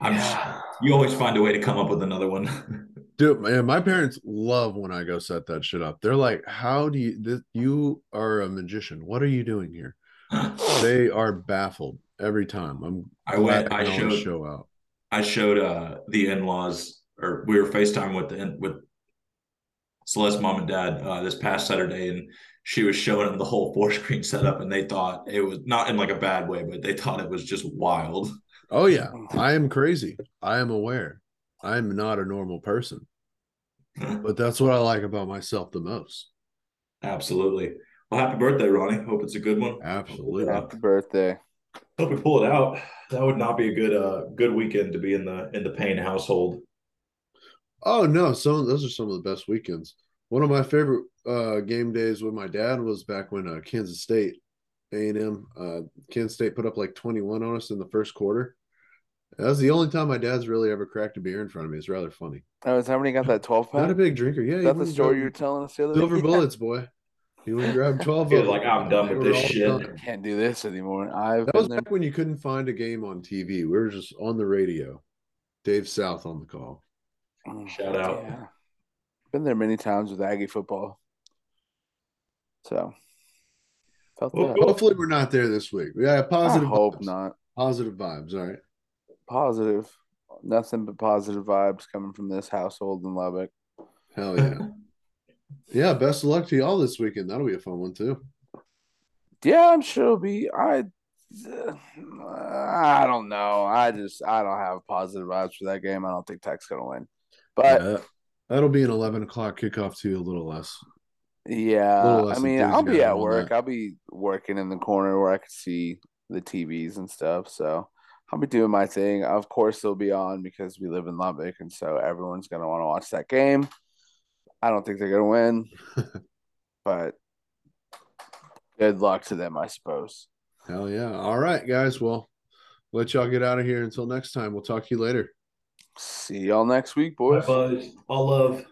I'm. Yeah. You always find a way to come up with another one. Dude, man, my parents love when I go set that shit up. They're like, "How do you? This, you are a magician. What are you doing here?" They are baffled every time. I'm I went. I showed. show out. I showed uh the in-laws or we were FaceTime with the with Celeste's mom and dad uh this past Saturday and she was showing them the whole four screen setup and they thought it was not in like a bad way, but they thought it was just wild. Oh yeah, I am crazy. I am aware. I am not a normal person, but that's what I like about myself the most. Absolutely. Well, happy birthday, Ronnie. Hope it's a good one. Absolutely. Happy birthday. Hope we pull it out. That would not be a good uh good weekend to be in the in the Payne household. Oh no, some those are some of the best weekends. One of my favorite uh, game days with my dad was back when uh, Kansas State A and M uh, Kansas State put up like twenty one on us in the first quarter. That was the only time my dad's really ever cracked a beer in front of me. It's rather funny. Oh, is that when you got that 12 pack? Not a big drinker. Yeah, Is that the story you were telling us the other Silver day? bullets, boy. He went and grabbed twelve. He was of like, "I'm done with this shit." done. Can't do this anymore. I've That was there. back when you couldn't find a game on TV. We were just on the radio. Dave South on the call. Mm, Shout out. Yeah. Been there many times with Aggie football. So felt Well, that. Hopefully, we're not there this week. Yeah, I positive. hope vibes. not. Positive vibes. All right. Positive. Nothing but positive vibes coming from this household in Lubbock. Hell yeah. yeah. Best of luck to y'all this weekend. That'll be a fun one too. Yeah, I'm sure it'll be. I, I don't know. I just I don't have positive vibes for that game. I don't think Tech's gonna win. But Yeah, that'll be an eleven o'clock kickoff too. A little less. Yeah, little less I mean, I'll be at work. that. I'll be working in the corner where I can see the TVs and stuff. So I'll be doing my thing. Of course, they'll be on because we live in Lubbock, and so everyone's gonna want to watch that game. I don't think they're gonna win, but good luck to them, I suppose. Hell yeah. All right, guys. Well, let y'all get out of here. Until next time, we'll talk to you later. See y'all next week, boys. Bye, boys. bud. All love.